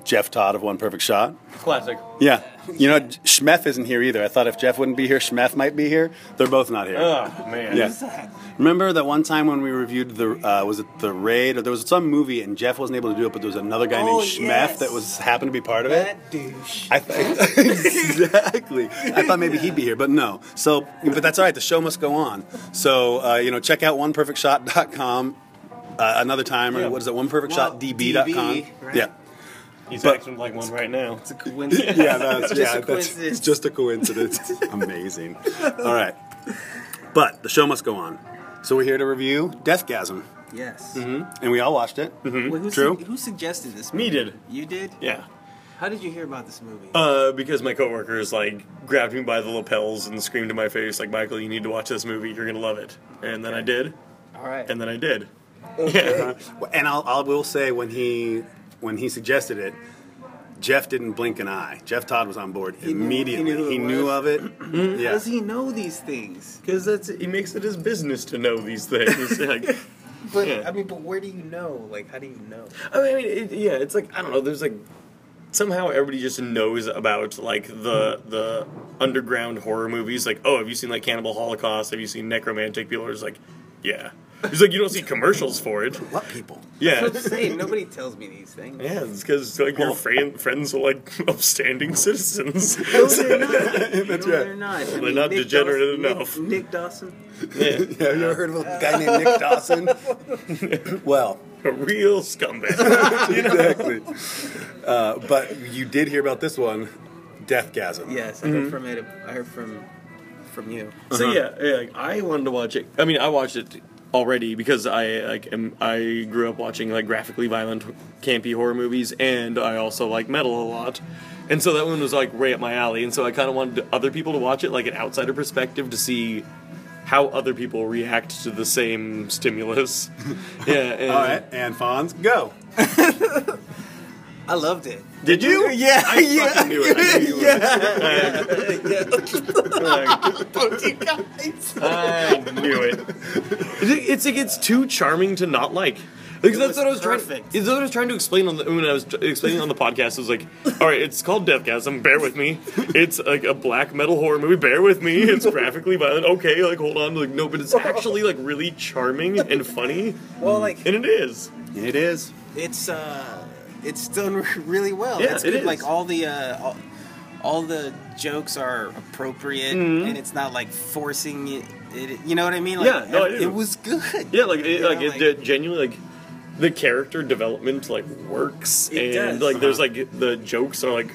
Speaker 2: Geoff Todd of One Perfect Shot.
Speaker 4: Classic.
Speaker 2: Yeah. You know, Schmeth isn't here either. I thought if Geoff wouldn't be here, Schmeth might be here. They're both not here.
Speaker 4: Oh man.
Speaker 2: Yeah. Remember that one time when we reviewed the uh, was it the raid or there was some movie and Geoff wasn't able to do it, but there was another guy named Schmeth that was happened to be part of it.
Speaker 3: That douche.
Speaker 2: I th- exactly. I thought maybe he'd be here, but no. So, but that's all right. The show must go on. So, uh, you know, check out oneperfectshot.com uh, another time, or
Speaker 4: Yeah.
Speaker 2: what is it? Oneperfectshotdb.com.
Speaker 3: DB, right?
Speaker 2: Yeah.
Speaker 4: He's
Speaker 2: But-
Speaker 4: acting like one right now.
Speaker 3: It's a coincidence.
Speaker 2: yeah, that's
Speaker 3: Just
Speaker 2: yeah,
Speaker 3: a
Speaker 2: that's
Speaker 3: coincidence.
Speaker 2: it's just a coincidence. Amazing. All right, but the show must go on. So we're here to review Deathgasm,
Speaker 3: Yes.
Speaker 2: and we all watched it.
Speaker 3: Wait, who,
Speaker 2: Mm-hmm. True.
Speaker 3: su- who suggested this?
Speaker 4: Me did.
Speaker 3: You did?
Speaker 4: Yeah.
Speaker 3: How did you hear about this movie?
Speaker 4: Uh, because my coworkers like grabbed me by the lapels and screamed in my face like, "Michael, you need to watch this movie. You're gonna love it." And then I did,
Speaker 3: All right.
Speaker 4: and then I did. Yeah.
Speaker 2: And I'll, I will say when he when he suggested it, Geoff didn't blink an eye. Geoff Todd was on board
Speaker 3: knew-
Speaker 2: immediately.
Speaker 3: he knew who
Speaker 2: He
Speaker 3: it
Speaker 2: knew
Speaker 3: was?
Speaker 2: of it. yeah.
Speaker 3: Does he know these things?
Speaker 4: Because that's he makes it his business to know these things. like,
Speaker 3: But
Speaker 4: Yeah.
Speaker 3: I mean, but where do you know? Like, how do you know?
Speaker 4: I mean, it, yeah, it's like I don't know. There's like somehow everybody just knows about like the the underground horror movies. Like, oh, have you seen like Cannibal Holocaust? Have you seen Nekromantik? People are just like, yeah. It's like you don't see commercials for it.
Speaker 2: What people?
Speaker 4: Yeah.
Speaker 3: I'm saying nobody tells me these things.
Speaker 4: Yeah, it's because like your friend, friends are like upstanding citizens.
Speaker 3: No, they're not.
Speaker 2: That's
Speaker 3: no,
Speaker 2: right.
Speaker 3: they're not. I
Speaker 4: They're
Speaker 3: mean,
Speaker 4: not
Speaker 3: Nick
Speaker 4: degenerate
Speaker 3: Dawson-
Speaker 4: enough.
Speaker 3: Nick, Nick Dawson.
Speaker 4: yeah,
Speaker 2: Yeah, have you ever heard of a guy named Nick Dawson? well,
Speaker 4: a real scumbag.
Speaker 2: exactly. Uh, but you did hear about this one, Deathgasm.
Speaker 3: Yes, I heard from it. I heard from from you.
Speaker 4: So yeah, yeah, like, I wanted to watch it. I mean, I watched it already because I like am, I grew up watching like graphically violent, campy horror movies, and I also like metal a lot. And so that one was like right up my alley. And so I kind of wanted other people to watch it, like an outsider perspective, to see how other people react to the same stimulus. yeah. And
Speaker 2: All right, and Fonz, go.
Speaker 3: I loved it.
Speaker 4: Did you?
Speaker 3: Yeah,
Speaker 4: I fucking knew it. I knew you would. I knew it. It's- It's like it's too charming to not like. Because that's what I was
Speaker 3: perfect.
Speaker 4: trying. That's what I was trying to explain on the when I was tr- explaining on the podcast. It was like, all right, it's called Deathgasm. Bear with me. It's like a black metal horror movie. Bear with me. It's graphically violent. Okay, like hold on. Like no, but it's actually like really charming and funny,
Speaker 3: Well, like
Speaker 4: and it is.
Speaker 2: It is.
Speaker 3: it's uh, it's done really well.
Speaker 4: Yeah,
Speaker 3: it's good.
Speaker 4: is.
Speaker 3: Like all the uh, all, all the jokes are appropriate, and it's not like forcing it. it you know what I mean? Like,
Speaker 4: Mm-hmm. Yeah, no, I
Speaker 3: it, it was good.
Speaker 4: Yeah, like it, like
Speaker 3: know,
Speaker 4: it did genuinely like the character development like works
Speaker 3: It
Speaker 4: and
Speaker 3: does.
Speaker 4: like there's
Speaker 2: Uh-huh.
Speaker 4: like the jokes are like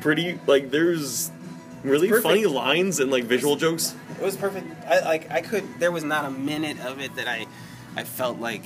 Speaker 4: pretty like there's really funny lines and like visual jokes.
Speaker 3: It was perfect. I like I could. There was not a minute of it that I, I felt like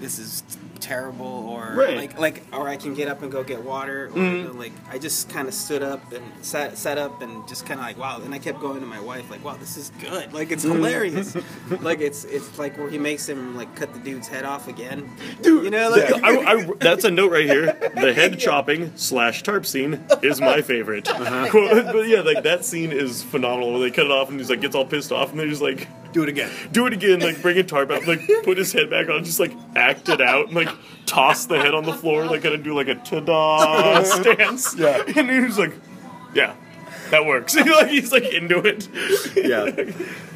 Speaker 3: this is terrible or
Speaker 4: Right.
Speaker 3: like like or I can get up and go get water or
Speaker 4: Mm-hmm.
Speaker 3: like I just kind of stood up and sat sat up and just kind of like wow and I kept going to my wife like wow this is good like it's
Speaker 4: Mm-hmm.
Speaker 3: hilarious like it's it's like where he makes him like cut the dude's head off again
Speaker 4: Dude,
Speaker 3: you know like
Speaker 4: I, I, that's a note right here. The head chopping slash tarp scene is my favorite. Quote- But yeah, like that scene is phenomenal. where they cut it off and he's like gets all pissed off and they're just like,
Speaker 2: Do it again.
Speaker 4: do it again, like bring a tarp out, like put his head back on, just like act it out, and like toss the head on the floor, like gonna do like a ta-da stance. Yeah, and he was like, yeah, that works. like he's like into it.
Speaker 2: Yeah,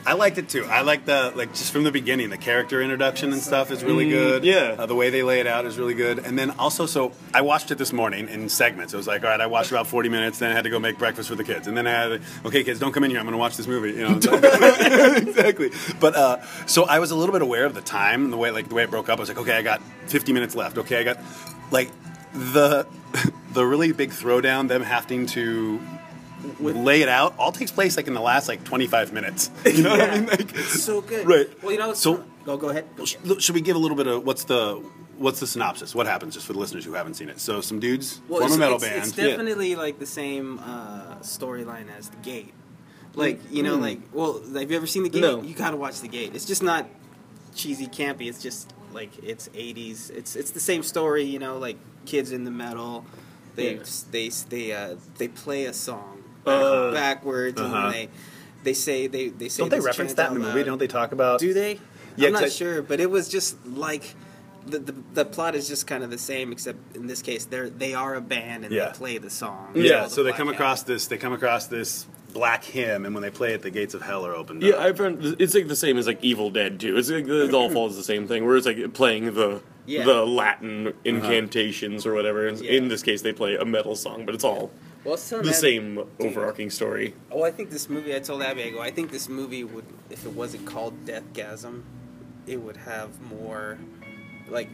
Speaker 2: I liked it too. I like the like just from the beginning, the character introduction and stuff is really good.
Speaker 4: yeah.
Speaker 2: uh, the way they lay it out is really good. And then also, so I watched it this morning in segments. It was like, all right, I watched about forty minutes, then I had to go make breakfast for the kids, and then I had, okay, kids, don't come in here. I'm going to watch this movie. You know, exactly. But uh, so I was a little bit aware of the time, the way like the way it broke up. I was like, okay, I got 50 minutes left. Okay, I got like the the really big throwdown, them having to lay it out, all takes place like in the last like 25 minutes. You know what I mean? Like,
Speaker 3: it's so good
Speaker 2: Right.
Speaker 3: well you know
Speaker 2: So-
Speaker 3: go go ahead
Speaker 2: sh- should we give a little bit of what's the what's the synopsis? What happens just for the listeners who haven't seen it? So some dudes form
Speaker 3: it's,
Speaker 2: a metal
Speaker 3: it's,
Speaker 2: band.
Speaker 3: It's definitely like the same uh, storyline as the Gate. Like you know, like well, have you ever seen the Gate?
Speaker 4: No.
Speaker 3: You gotta watch the Gate. It's just not cheesy, campy. It's just like it's '80s. It's it's the same story. You know, like kids in the metal. They
Speaker 4: Yeah.
Speaker 3: they they uh, they play a song
Speaker 4: Uh,
Speaker 3: backwards,
Speaker 2: uh-huh.
Speaker 3: and they they say they they say
Speaker 2: Don't they reference that in the movie?
Speaker 3: loud.
Speaker 2: Don't they talk about?
Speaker 3: Do they?
Speaker 2: Yeah,
Speaker 3: I'm not
Speaker 2: I-
Speaker 3: sure, but it was just like the, the the plot is just kind of the same, except in this case they're they are a band and
Speaker 2: Yeah.
Speaker 3: they play the song.
Speaker 2: Yeah,
Speaker 3: It's called
Speaker 2: so they come
Speaker 3: Hat.
Speaker 2: across this. They come across this black hymn, and when they play it, the gates of hell are opened.
Speaker 4: Yeah,
Speaker 2: up.
Speaker 4: I found it's like the same as like Evil Dead too. It's like it all follows the same thing, where it's like playing the
Speaker 3: Yeah.
Speaker 4: the Latin incantations or whatever.
Speaker 3: Yeah.
Speaker 4: In this case, they play a metal song, but it's all
Speaker 3: Well, it's
Speaker 4: the same overarching story.
Speaker 3: Oh, I think this movie. I told Abby, I go. I think this movie would, if it wasn't called Deathgasm, it would have more, like,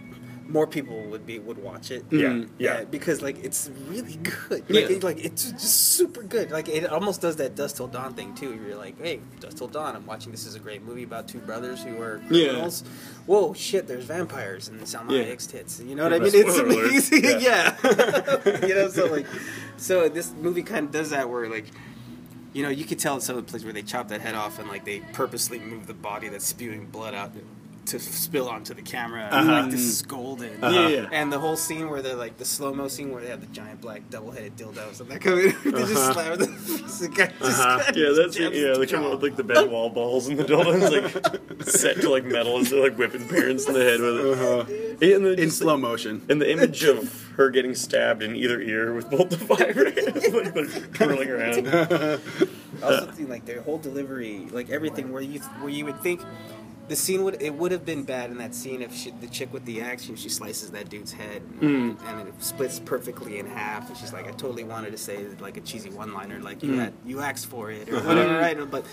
Speaker 3: more people would be would watch it.
Speaker 2: Yeah, mm. yeah.
Speaker 3: Uh, because like it's really good. Like,
Speaker 4: Yeah.
Speaker 3: it, like it's just super good. Like it almost does that Dusk Till Dawn thing too. You're like, hey, Dusk Till Dawn. I'm watching. This is a great movie about two brothers who are criminals. Yeah. Whoa, shit! There's vampires and Salma
Speaker 4: Yeah.
Speaker 3: Hayek's tits. You know what I mean? It's
Speaker 2: spoiler alert.
Speaker 3: amazing. yeah. you know, so like, so this movie kind of does that where like you know, you could tell in some of the places where they chop that head off and like they purposely move the body that's spewing blood out to spill onto the camera. And, uh-huh. Like this is golden.
Speaker 4: Yeah, yeah.
Speaker 3: And the whole scene where they're like the slow mo scene where they have the giant black double headed dildos and they come in, they just uh-huh. slam the, the uh-huh. guy just
Speaker 4: Yeah, that's
Speaker 3: jabs
Speaker 4: yeah. They come out with like the bed wall balls and the dildos like set to like metal as they're like whipping parents in the head with it. And the,
Speaker 2: in slow motion.
Speaker 4: and the image of her getting stabbed in either ear with both the fire hands, like they're twirling around.
Speaker 3: I also think like their whole delivery, like everything, where you where you would think the scene would it would have been bad in that scene if she, the chick with the axe, you know, she slices that dude's head and, mm. and it splits perfectly in half, and she's like, I totally wanted to say like a cheesy one-liner, like you mm. had you asked for it or uh-huh. whatever, right? But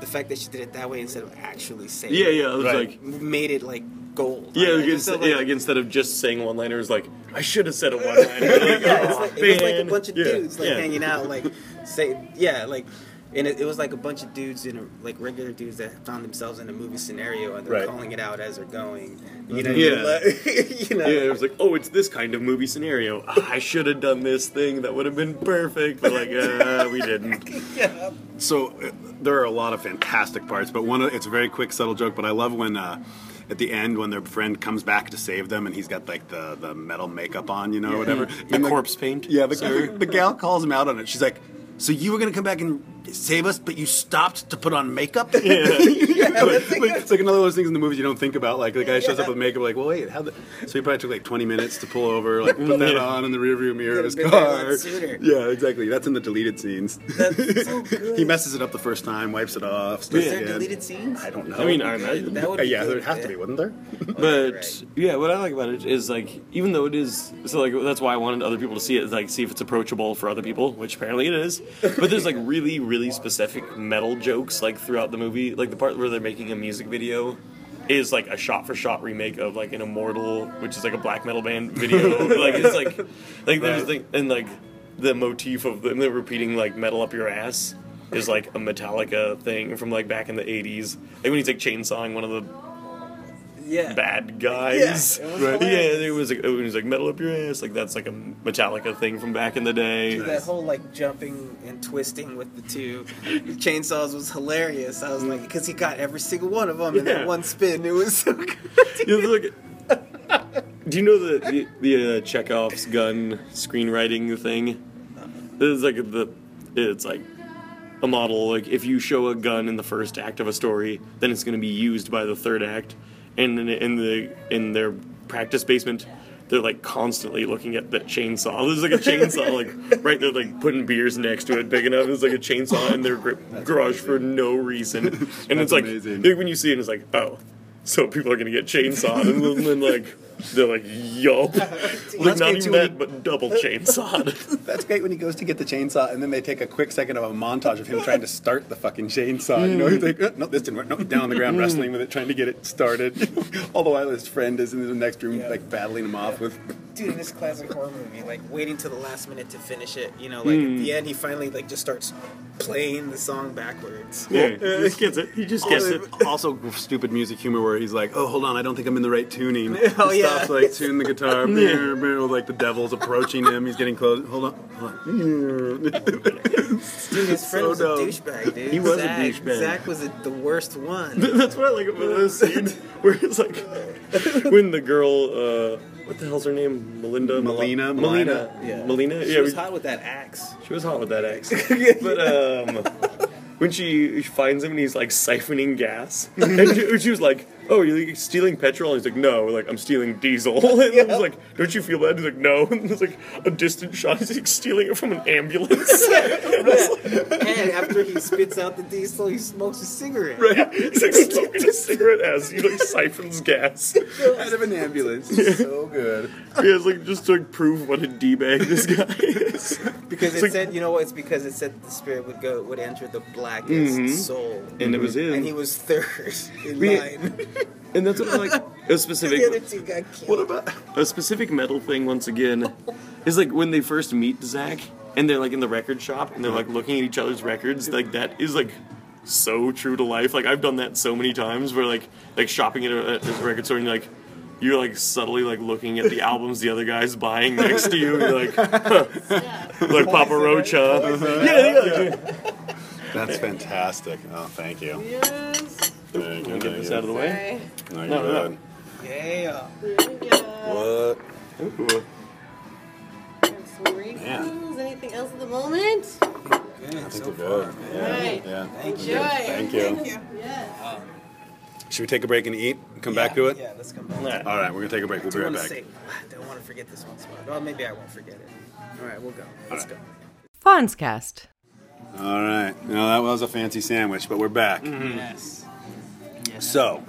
Speaker 3: the fact that she did it that way instead of actually saying,
Speaker 4: Yeah, yeah. It was
Speaker 2: Right.
Speaker 4: like
Speaker 3: made it like gold.
Speaker 4: yeah,
Speaker 3: right?
Speaker 4: like,
Speaker 3: Just
Speaker 4: instead,
Speaker 3: so, like-
Speaker 4: yeah. Like instead of just saying one liners, like I should have said a one liner. Like,
Speaker 3: yeah, it's like, it was like a bunch of
Speaker 4: Yeah,
Speaker 3: dudes like
Speaker 4: yeah.
Speaker 3: hanging out, like say, yeah, like, and it, it was like a bunch of dudes in a, like regular dudes that found themselves in a movie scenario and they're
Speaker 2: Right.
Speaker 3: calling it out as they're going. You know,
Speaker 4: Yeah.
Speaker 3: like, you know,
Speaker 4: Yeah, it was like, oh, it's this kind of movie scenario. I should have done this thing that would have been perfect, but like, uh, we didn't. yeah.
Speaker 2: So uh, there are a lot of fantastic parts, but one of, it's a very quick, subtle joke. But I love when uh, at the end when their friend comes back to save them, and he's got like the, the metal makeup on, you know, whatever.
Speaker 4: The
Speaker 2: And
Speaker 4: corpse paint.
Speaker 2: Yeah, the, the, the gal calls him out on it. She's like, "So you were gonna come back and save us, but you stopped to put on makeup?" Yeah, like, it's like another one of those things in the movies you don't think about. Like the guy shows up with makeup, like, "Well, wait, how?" The... So he probably took like 20 minutes to pull over, like put that
Speaker 4: Yeah.
Speaker 2: on in the rearview mirror of his
Speaker 3: Could've been there a lot
Speaker 2: car. Yeah, exactly. That's in the deleted scenes.
Speaker 3: That's so good.
Speaker 2: he messes it up the first time, wipes it off. starts
Speaker 3: Is there
Speaker 2: again.
Speaker 3: deleted scenes?
Speaker 2: I don't know.
Speaker 4: I mean, I imagine.
Speaker 3: That would be
Speaker 2: yeah, there'd have to be, wouldn't there?
Speaker 4: But
Speaker 3: Right.
Speaker 4: yeah, what I like about it is like even though it is so like that's why I wanted other people to see it, like see if it's approachable for other people, which apparently it is. But there's like really really specific metal jokes like throughout the movie, like the part where they're making a music video is like a shot for shot remake of like an Immortal, which is like a black metal band video. like it's like like there's like and like the motif of them repeating like metal up your ass. is like a Metallica thing from like back in the '80s, like when he's like chainsawing one of the
Speaker 3: Yeah.
Speaker 4: bad guys.
Speaker 3: Yeah, it was
Speaker 4: yeah, it was like when he's like metal up your ass, like that's like a Metallica thing from back in the day.
Speaker 3: That whole like jumping and twisting with the two chainsaws was hilarious. I was like, because he got every single one of them in
Speaker 4: Yeah.
Speaker 3: that one spin. It was so good.
Speaker 4: You know, do you know the the, the uh, Chekhov's gun screenwriting thing? It's like the it's like a model. Like if you show a gun in the first act of a story, then it's going to be used by the third act. And in, in the in their practice basement, they're like constantly looking at that chainsaw. There's like a chainsaw, like right there, like putting beers next to it, big enough. There's like a chainsaw in their gr- garage for no reason, and it's like
Speaker 2: amazing.
Speaker 4: when you see it, it's like oh. So people are gonna get chainsawed, and then like they're like, "Yup!" like
Speaker 2: That's
Speaker 4: not even
Speaker 2: too, when
Speaker 4: that,
Speaker 2: he-
Speaker 4: but double chainsawed.
Speaker 2: That's great when he goes to get the chainsaw, and then they take a quick second of a montage of him trying to start the fucking chainsaw. You know, he's like, "Uh, no, this didn't work. No, down on the ground wrestling with it, trying to get it started. All the while his friend is in the next room, like battling him off with.
Speaker 3: Dude, in this classic horror movie, like waiting till the last minute to finish it. You know, like at the end, he finally like just starts playing the song backwards.
Speaker 4: yeah, he just gets it. He just gets it.
Speaker 2: Also, stupid music humor where he's like, "Oh, hold on, I don't think I'm in the right tuning."
Speaker 3: Oh,
Speaker 2: He
Speaker 3: yeah.
Speaker 2: stops like tune the guitar, brr, brr, like the devil's approaching him. He's getting close. Hold on, hold on.
Speaker 3: Dude, his friend
Speaker 2: So
Speaker 3: was
Speaker 2: dumb.
Speaker 3: a douchebag, dude.
Speaker 4: He was a
Speaker 3: Zach,
Speaker 4: douchebag.
Speaker 3: Zach was a, the worst one.
Speaker 4: That's what I like about this scene where it's like when the girl, uh, what the hell's her name? Melinda?
Speaker 2: Melina?
Speaker 4: Melina?
Speaker 3: Yeah.
Speaker 4: Melina?
Speaker 3: She
Speaker 4: yeah,
Speaker 3: was
Speaker 4: we-
Speaker 3: hot with that axe.
Speaker 4: She was hot with that axe. but um, when she finds him and he's like siphoning gas, and she, she was like, "Oh, you're like, stealing petrol?" And he's like, "No, like I'm stealing diesel." And I was like, "Don't you feel bad?" He's like, "No." And it's like a distant shot. He's like stealing it from an ambulance.
Speaker 3: and after he spits out the diesel, he smokes a cigarette. Right?
Speaker 4: He's like smoking a cigarette as he like siphons gas.
Speaker 2: Out of an ambulance. Yeah. So good.
Speaker 4: He has like just to like, prove what a d bag this guy is.
Speaker 3: Because
Speaker 4: It's
Speaker 3: it
Speaker 4: like-
Speaker 3: said, you know what? It's because it said the spirit would go would enter the blackest mm-hmm. soul,
Speaker 4: and it was mm-hmm. him.
Speaker 3: and he was third in
Speaker 4: We-
Speaker 3: line.
Speaker 4: And that's what like a
Speaker 3: the
Speaker 4: specific.
Speaker 3: other two got killed.
Speaker 4: What about a specific metal thing? Once again, is like when they first meet Zach, and they're like in the record shop, and they're like looking at each other's records. Like that is like so true to life. Like I've done that so many times, where like like shopping at a, at a record store, and you're like. You're like subtly like looking at the albums the other guy's buying next to you. You're like, huh. like Papa Roach. Yeah, yeah.
Speaker 2: That's fantastic. Oh, thank you.
Speaker 9: Yes.
Speaker 2: Thank you.
Speaker 4: Get this out of the way.
Speaker 9: Sorry.
Speaker 2: No,
Speaker 4: No, no.
Speaker 3: Yeah.
Speaker 9: Yeah.
Speaker 2: What?
Speaker 4: Ooh.
Speaker 9: And some refills.
Speaker 2: Man.
Speaker 9: Anything else at the moment?
Speaker 3: Good.
Speaker 2: I think
Speaker 3: so
Speaker 2: we're good.
Speaker 3: far.
Speaker 2: Yeah.
Speaker 9: Right.
Speaker 2: yeah.
Speaker 9: Enjoy.
Speaker 2: Thank you.
Speaker 9: Yes.
Speaker 2: Um, Should we take a break and eat? Come back to it?
Speaker 3: Yeah, let's come back.
Speaker 4: Yeah.
Speaker 2: All right, we're gonna take a break. We'll be right back.
Speaker 3: say, ah, I don't want to forget this one spot. Well, maybe I won't forget it. All right, we'll go. Let's go.
Speaker 8: Fonzcast.
Speaker 2: All right. No, that was a fancy sandwich, but we're back. Mm-hmm.
Speaker 3: Yes.
Speaker 2: So,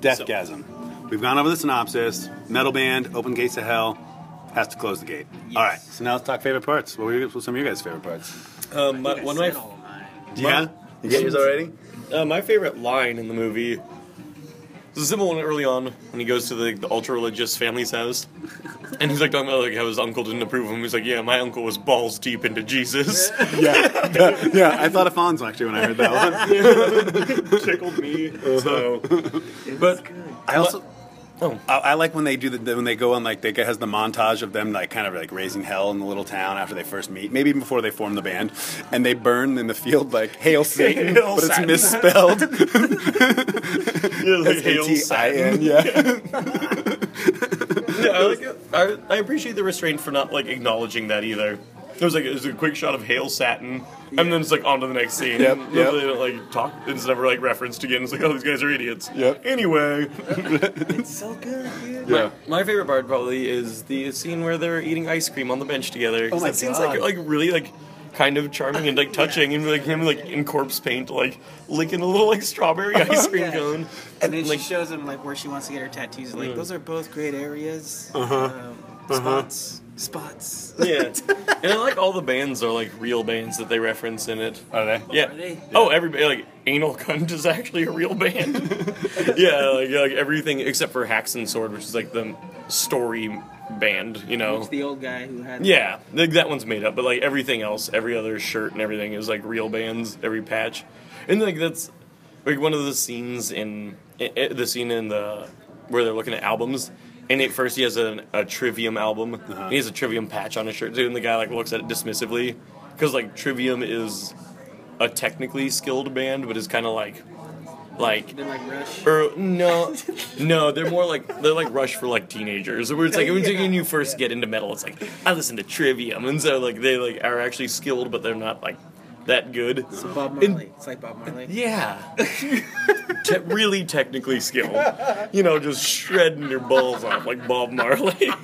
Speaker 2: Deathgasm. We've gone over the synopsis. Metal band, open gates to hell, has to close the gate. All right. So now let's talk favorite parts. What were your- what's some of your guys' favorite parts?
Speaker 4: Um, my, one of my
Speaker 3: All.
Speaker 2: Yeah. You get yours already?
Speaker 4: Uh, my favorite line in the movie is a simple one early on when he goes to the, the ultra religious family's house. And he's like talking about like how his uncle didn't approve of him. He's like, Yeah, my uncle was balls deep into Jesus.
Speaker 2: yeah. yeah. I thought of Fonz actually when I heard that one.
Speaker 4: Tickled me. So But
Speaker 2: I also.
Speaker 4: Oh.
Speaker 2: I, I like when they do the when they go on like they get has the montage of them like kind of like raising hell in the little town after they first meet, maybe even before they form the band, and they burn in the field like hail Satan,
Speaker 4: Hail
Speaker 2: but it's
Speaker 4: Satan.
Speaker 2: misspelled.
Speaker 4: yeah, like hail Satan.
Speaker 2: yeah.
Speaker 4: Yeah, I, like. I, I appreciate the restraint for not like acknowledging that either. There was like it was a quick shot of Hail Satin, and then it's like on to the next scene.
Speaker 2: Yep,
Speaker 4: And
Speaker 2: yep.
Speaker 4: They don't like talk. It's never like referenced again. It's like, oh, these guys are idiots.
Speaker 2: Yep.
Speaker 4: Anyway,
Speaker 3: It's so good, dude.
Speaker 2: Yeah.
Speaker 4: my favorite part probably is the scene where they're eating ice cream on the bench together. 'Cause
Speaker 2: Oh my
Speaker 4: that seems like like really like kind of charming and like touching, and like him like in corpse paint, like licking a little like strawberry ice cream
Speaker 3: Yeah.
Speaker 4: cone.
Speaker 3: And then
Speaker 4: like,
Speaker 3: she shows him like where she wants to get her tattoos. Like those are both great areas.
Speaker 2: Uh-huh.
Speaker 3: Um, Spots. Spots.
Speaker 4: Yeah, and I like all the bands are like real bands that they reference in it.
Speaker 2: Are they?
Speaker 4: Yeah.
Speaker 3: they?
Speaker 4: Oh, everybody like Anal Cunt is actually a real band. yeah, like, like everything except for Hacks and Sword, which is like the story band. You know.
Speaker 3: It's the old guy who had.
Speaker 4: Yeah, like, that one's made up, but like everything else, every other shirt and everything is like real bands, every patch, and like that's like one of the scenes in i i the scene in the where they're looking at albums. And at first, he has an, a Trivium album. Uh-huh. He has a Trivium patch on his shirt too, and the guy like looks at it dismissively because like Trivium is a technically skilled band, but is kind of like like
Speaker 3: They're like Rush.
Speaker 4: or no, no, they're more like they're like Rush for like teenagers. Where it's like when when you first get into metal, it's like I listen to Trivium, and so like they like are actually skilled, but they're not like that good.
Speaker 3: So Bob
Speaker 4: And-
Speaker 3: Marley. It's like Bob Marley.
Speaker 4: Yeah, Te- really technically skilled. You know, just shredding your balls off like Bob Marley.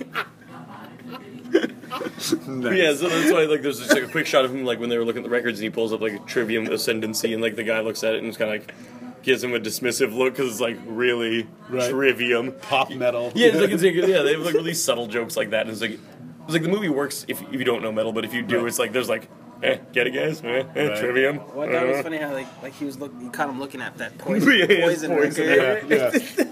Speaker 4: Yeah, so that's why like there's just like a quick shot of him like when they were looking at the records and he pulls up like a Trivium Ascendancy and like the guy looks at it and it's kind of like gives him a dismissive look because it's like really
Speaker 2: Right.
Speaker 4: Trivium.
Speaker 2: Pop metal.
Speaker 4: Yeah, it's like, it's like yeah, they have like really subtle jokes like that. And it's like it's like the movie works if, if you don't know metal, but if you do,
Speaker 2: Right.
Speaker 4: it's like there's like eh, get it guys, eh, eh,
Speaker 2: Right.
Speaker 4: Trivium.
Speaker 3: Well, I thought it was
Speaker 4: Uh,
Speaker 3: funny how like like he was look. You caught him looking at that poison.
Speaker 4: Yeah, yeah,
Speaker 3: poison,
Speaker 4: poison,
Speaker 3: record.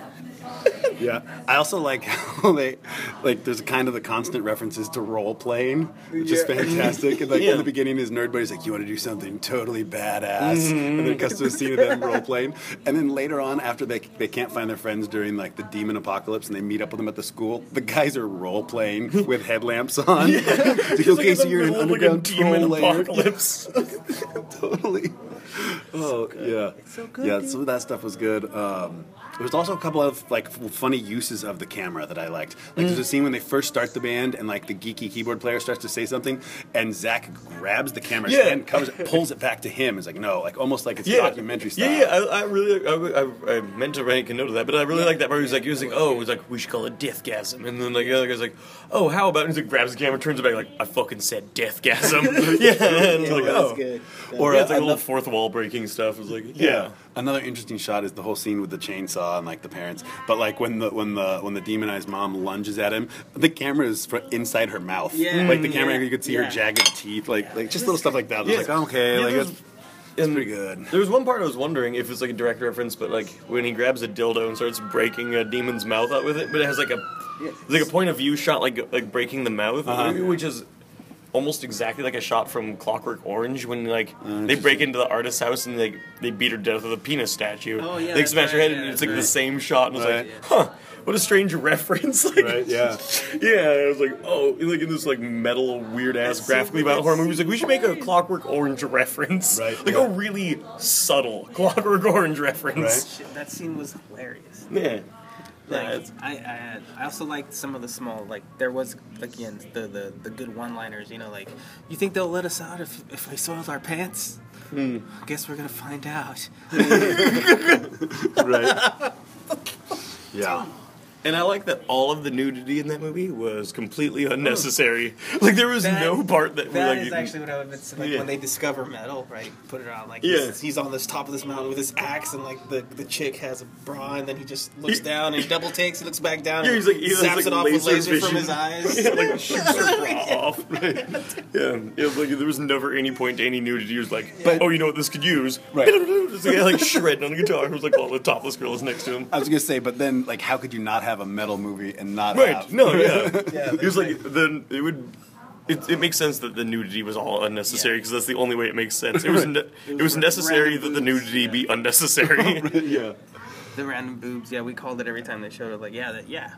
Speaker 2: Yeah, yeah. Yeah, I also like how they like. There's kind of the constant references to role playing, which is fantastic. And like
Speaker 4: Yeah.
Speaker 2: in the beginning, his nerd buddy's like, "You want to do something totally badass,"
Speaker 4: Mm-hmm.
Speaker 2: and then it cuts to a scene of them role playing. And then later on, after they they can't find their friends during like the demon apocalypse, and they meet up with them at the school, the guys are role playing with headlamps on. It's like, okay,
Speaker 4: like
Speaker 2: so you're in an
Speaker 4: of, like,
Speaker 2: underground
Speaker 4: demon apocalypse.
Speaker 2: totally. Oh yeah, yeah. Some of that stuff was good. Um, there's also a couple of like funny uses of the camera that I liked. Like there's a mm. scene when they first start the band and like the geeky keyboard player starts to say something, and Zach grabs the camera
Speaker 4: Yeah.
Speaker 2: stand, covers it, pulls it back to him. It's like no, like almost like it's documentary style.
Speaker 4: Yeah, yeah. I, I really, I, I, I meant to make a note of that, but I really like that part. He was like, he was like, oh, it was like we should call it deathgasm, and then like the other guy's like, oh, how about? And he like grabs the camera, turns it back, like I fucking said deathgasm. yeah, and it's like,
Speaker 3: That's
Speaker 4: oh,
Speaker 3: good.
Speaker 2: Or
Speaker 4: yeah, it's like a little fourth wall breaking stuff. It was like, yeah.
Speaker 2: Yeah. Another interesting shot is the whole scene with the chainsaw and like the parents. But like when the when the when the demonized mom lunges at him, the camera is fr- inside her mouth.
Speaker 3: Yeah.
Speaker 2: Like the camera,
Speaker 3: Yeah.
Speaker 2: you could see
Speaker 3: Yeah.
Speaker 2: her jagged teeth. Like like just little stuff like that. I was
Speaker 4: Yeah.
Speaker 2: like, okay,
Speaker 4: Yeah,
Speaker 2: like it's, it's pretty good.
Speaker 4: There was one part I was wondering if it's like a direct reference, but like when he grabs a dildo and starts breaking a demon's mouth out with it, but it has like a it's like a point of view shot, like like breaking the mouth,
Speaker 2: Uh-huh.
Speaker 4: which is almost exactly like a shot from Clockwork Orange when like
Speaker 2: Uh,
Speaker 4: they break into the artist's house and like they beat her to death with a penis statue.
Speaker 3: Oh, yeah,
Speaker 4: they
Speaker 3: that's
Speaker 4: smash her head
Speaker 3: yeah,
Speaker 4: and it's
Speaker 3: that's
Speaker 4: like the same shot, and I was
Speaker 2: Right.
Speaker 4: like, huh. What a strange reference! Like,
Speaker 2: Right, yeah.
Speaker 4: yeah. I was like, oh, like in this like metal, weird ass, graphically violent horror movie. Like, we should make a Clockwork Orange reference,
Speaker 2: Right,
Speaker 4: Like
Speaker 2: yeah.
Speaker 4: a really subtle Clockwork Orange reference.
Speaker 2: Right.
Speaker 3: Shit, that scene was hilarious.
Speaker 4: Yeah.
Speaker 3: Like,
Speaker 4: Yeah,
Speaker 3: I, I I also liked some of the small like there was again the the, the good one liners you know like you think they'll let us out if if we soiled our pants
Speaker 4: Hmm.
Speaker 3: guess we're gonna find out
Speaker 2: right. Yeah.
Speaker 4: And I like that all of the nudity in that movie was completely hmm. unnecessary. Like there was
Speaker 3: That-
Speaker 4: no part that,
Speaker 3: that
Speaker 4: like
Speaker 3: is actually what I would say like
Speaker 4: Yeah.
Speaker 3: when they discover metal right put it on like
Speaker 4: Yeah.
Speaker 3: he's, he's on this top of this mountain with his axe and like the the chick has a bra and then he just looks down and he double takes he looks back down
Speaker 4: Yeah,
Speaker 3: and
Speaker 4: he's like he has,
Speaker 3: zaps
Speaker 4: like,
Speaker 3: it off with laser
Speaker 4: vision.
Speaker 3: from his eyes
Speaker 4: yeah, like shoots her bra off. Right. Yeah, it was like there was never any point to any nudity. He was like,
Speaker 2: But-
Speaker 4: oh, you know what this could use?
Speaker 2: Right.
Speaker 4: It's like, like shredding on the guitar. It was like while the topless girl is next to him.
Speaker 2: I was gonna say, but then like, how could you not have a metal movie and not
Speaker 4: Right.
Speaker 2: have?
Speaker 4: No. Yeah.
Speaker 3: Yeah,
Speaker 4: It was like then it would. It, it makes sense that the nudity was all unnecessary because that's the only way it makes sense. It was ne- it was necessary that the nudity
Speaker 3: boobs,
Speaker 4: be unnecessary.
Speaker 2: yeah.
Speaker 3: the random boobs yeah we called it every time they showed it like yeah that yeah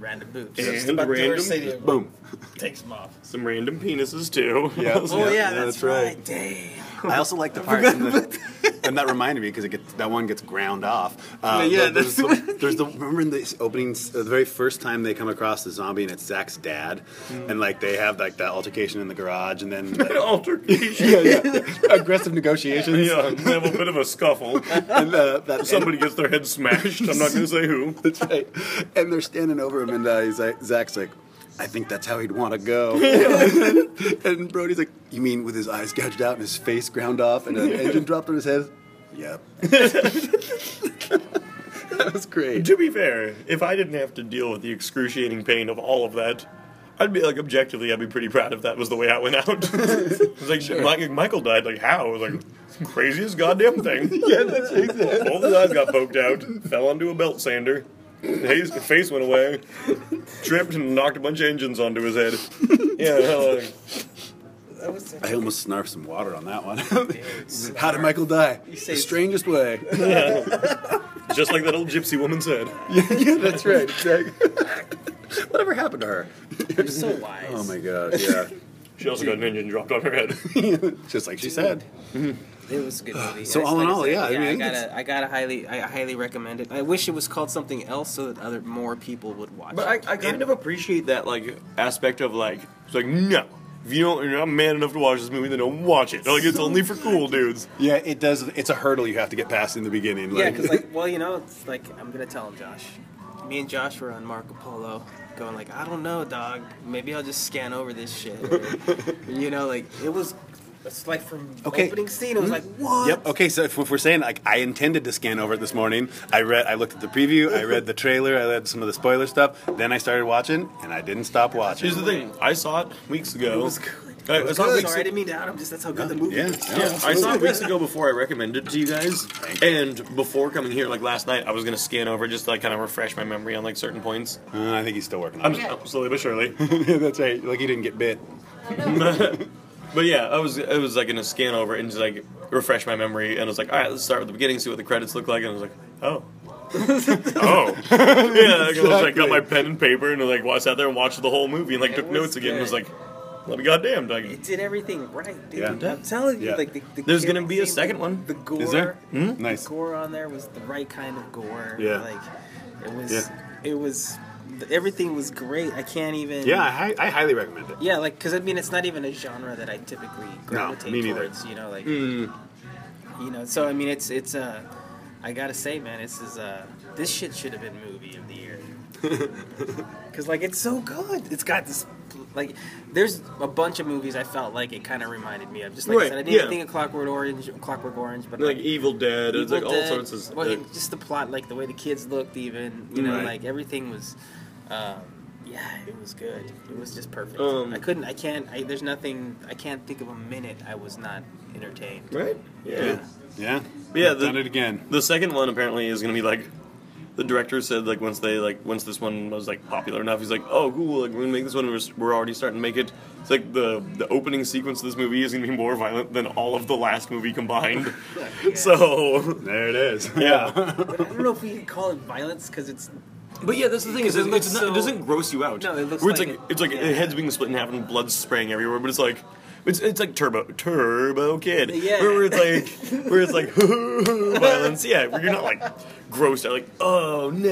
Speaker 3: random boobs
Speaker 4: And
Speaker 3: Just about
Speaker 4: random-
Speaker 3: worst
Speaker 2: Boom.
Speaker 3: takes them off
Speaker 4: Some random penises too.
Speaker 2: Yeah.
Speaker 3: oh yeah, that's, right. Damn.
Speaker 2: I also like the part, in the, and that reminded me because it gets that one gets ground off. Uh,
Speaker 3: Yeah,
Speaker 2: the- there's,
Speaker 3: that's
Speaker 2: the, there's the remember in the opening, uh, the very first time they come across the zombie and it's Zach's dad, and like they have like that altercation in the garage, and then like,
Speaker 4: Altercation.
Speaker 2: yeah, yeah, aggressive negotiations.
Speaker 4: Yeah, they have a bit of a scuffle.
Speaker 2: And uh, that
Speaker 4: Somebody gets their head smashed. I'm not going to say who.
Speaker 2: That's right. And they're standing over him, and uh, he's like, Zach's like, I think that's how he'd want to go. and Brody's like, You mean with his eyes gouged out and his face ground off and an engine dropped on his head? Yep. that was great.
Speaker 4: To be fair, if I didn't have to deal with the excruciating pain of all of that, I'd be like objectively, I'd be pretty proud if that was the way I went out. it's like Mi- Michael died. Like how? I was like craziest goddamn thing.
Speaker 2: yeah, that's exactly.
Speaker 4: Both his eyes got poked out. Fell onto a belt sander. His face went away. Tripped and knocked a bunch of engines onto his head. Yeah, like,
Speaker 9: That was
Speaker 2: I almost snarfed some water on that one. How did Michael die? the strangest way.
Speaker 4: just like that old gypsy woman said.
Speaker 2: yeah, that's right. Exactly. Whatever happened to her?
Speaker 9: You're so wise.
Speaker 2: Oh my god, yeah.
Speaker 4: She also got an engine dropped on her head.
Speaker 2: Just like she said. Mm-hmm.
Speaker 3: It was a good movie.
Speaker 2: So
Speaker 3: I-
Speaker 2: all in
Speaker 3: like I
Speaker 2: all,
Speaker 3: said,
Speaker 2: yeah, I mean, I
Speaker 3: I
Speaker 2: think
Speaker 3: gotta, I gotta highly, I highly recommend it. I wish it was called something else so that other more people would watch. It.
Speaker 4: But I. I kind of appreciate that like aspect of like it's like no. If you don't, you're not man enough to watch this movie, then don't watch it. Like it's only for cool dudes.
Speaker 2: Yeah, it does. It's a hurdle you have to get past in the beginning.
Speaker 3: Yeah, because like, well, you know, it's like I'm gonna tell him, Josh. Me and Josh were on Marco Polo, going like, I don't know, dog. Maybe I'll just scan over this shit. you know, like it was. It's like from
Speaker 2: Okay.
Speaker 3: opening scene. It was hmm? like, what?
Speaker 2: Yep. Okay. So if, if we're saying like I intended to scan over it this morning, I read, I looked at the preview, I read the trailer, I read some of the spoiler stuff. Then I started watching, and I didn't stop watching.
Speaker 4: Here's the thing: I saw it weeks ago.
Speaker 3: It was good.
Speaker 4: I, I saw it weeks
Speaker 3: Sorry, I didn't mean to out him. Just that's how good the movie
Speaker 2: Yeah.
Speaker 3: is.
Speaker 2: yeah.
Speaker 4: I saw it weeks ago before I recommended it to you guys, and before coming here, like last night, I was gonna scan over just to like kind of refresh my memory on like certain points.
Speaker 2: Uh, I think he's still working on
Speaker 4: I'm
Speaker 2: it.
Speaker 4: just, slowly but surely.
Speaker 2: that's right. Like he didn't get bit.
Speaker 4: But yeah, I was I was like gonna scan over and just like refresh my memory, and I was like, all right, let's start with the beginning, see what the credits look like, and I was like, oh. oh, yeah! Like, I was like, got my pen and paper, and like, well, I sat there and watched the whole movie, and like,
Speaker 3: It
Speaker 4: took
Speaker 3: was
Speaker 4: notes again, and was
Speaker 3: good.
Speaker 4: like, "Let me goddamn!" Like,
Speaker 3: It did everything right, dude.
Speaker 2: Yeah.
Speaker 3: I'm telling you,
Speaker 2: Yeah.
Speaker 3: like the, the
Speaker 4: There's gonna be a
Speaker 3: scene,
Speaker 4: second one.
Speaker 3: The gore,
Speaker 2: Is there?
Speaker 4: Hmm?
Speaker 2: Nice.
Speaker 3: the gore on there was the right kind of gore.
Speaker 2: Yeah.
Speaker 3: like it was.
Speaker 2: Yeah.
Speaker 3: It was. Everything was great. I can't even.
Speaker 2: Yeah, I, I highly recommend it.
Speaker 3: Yeah, like because I mean, it's not even a genre that I typically gravitate
Speaker 2: me neither.
Speaker 3: towards. You know, like
Speaker 4: mm,
Speaker 3: you know. So I mean, it's it's uh, I gotta say, man, this is uh, this shit should have been movie of the year. Because like it's so good. It's got this like there's a bunch of movies I felt like it kind of reminded me of. Just like I said, I didn't
Speaker 4: yeah.
Speaker 3: think of Clockwork Orange, Clockwork Orange, but
Speaker 4: like Evil Dead, it's
Speaker 3: Evil
Speaker 4: like all sorts of.
Speaker 3: well, it- just the plot, like the way the kids looked, even you know,
Speaker 4: Right.
Speaker 3: like everything was. Um, yeah, it was good. It was just perfect.
Speaker 4: Um,
Speaker 3: I couldn't. I can't. I, there's nothing. I can't think of a minute I was not entertained.
Speaker 4: right? Yeah.
Speaker 2: Yeah.
Speaker 4: Yeah,
Speaker 2: I've
Speaker 4: the-
Speaker 2: done it again.
Speaker 4: The second one apparently is gonna be like the director said like once they like once this one was like popular enough, he's like, oh cool, like we're gonna make this one. We're, we're already starting to make it. It's like the the opening sequence of this movie is gonna be more violent than all of the last movie combined. So
Speaker 2: There it is.
Speaker 4: yeah,
Speaker 3: But I don't know if we can call it violence because it's
Speaker 4: but yeah, that's the thing is
Speaker 3: Because
Speaker 4: it,
Speaker 3: it
Speaker 4: it's
Speaker 3: looks
Speaker 4: not, it doesn't gross you out.
Speaker 3: No, it looks
Speaker 4: Where it's
Speaker 3: like
Speaker 4: like
Speaker 3: it-
Speaker 4: it's like
Speaker 3: yeah.
Speaker 4: head's being split in half and blood spraying everywhere, but it's like. It's, it's like Turbo Turbo Kid,
Speaker 3: Yeah.
Speaker 4: where it's like where it's like violence. Yeah, where you're not like grossed out, like oh no.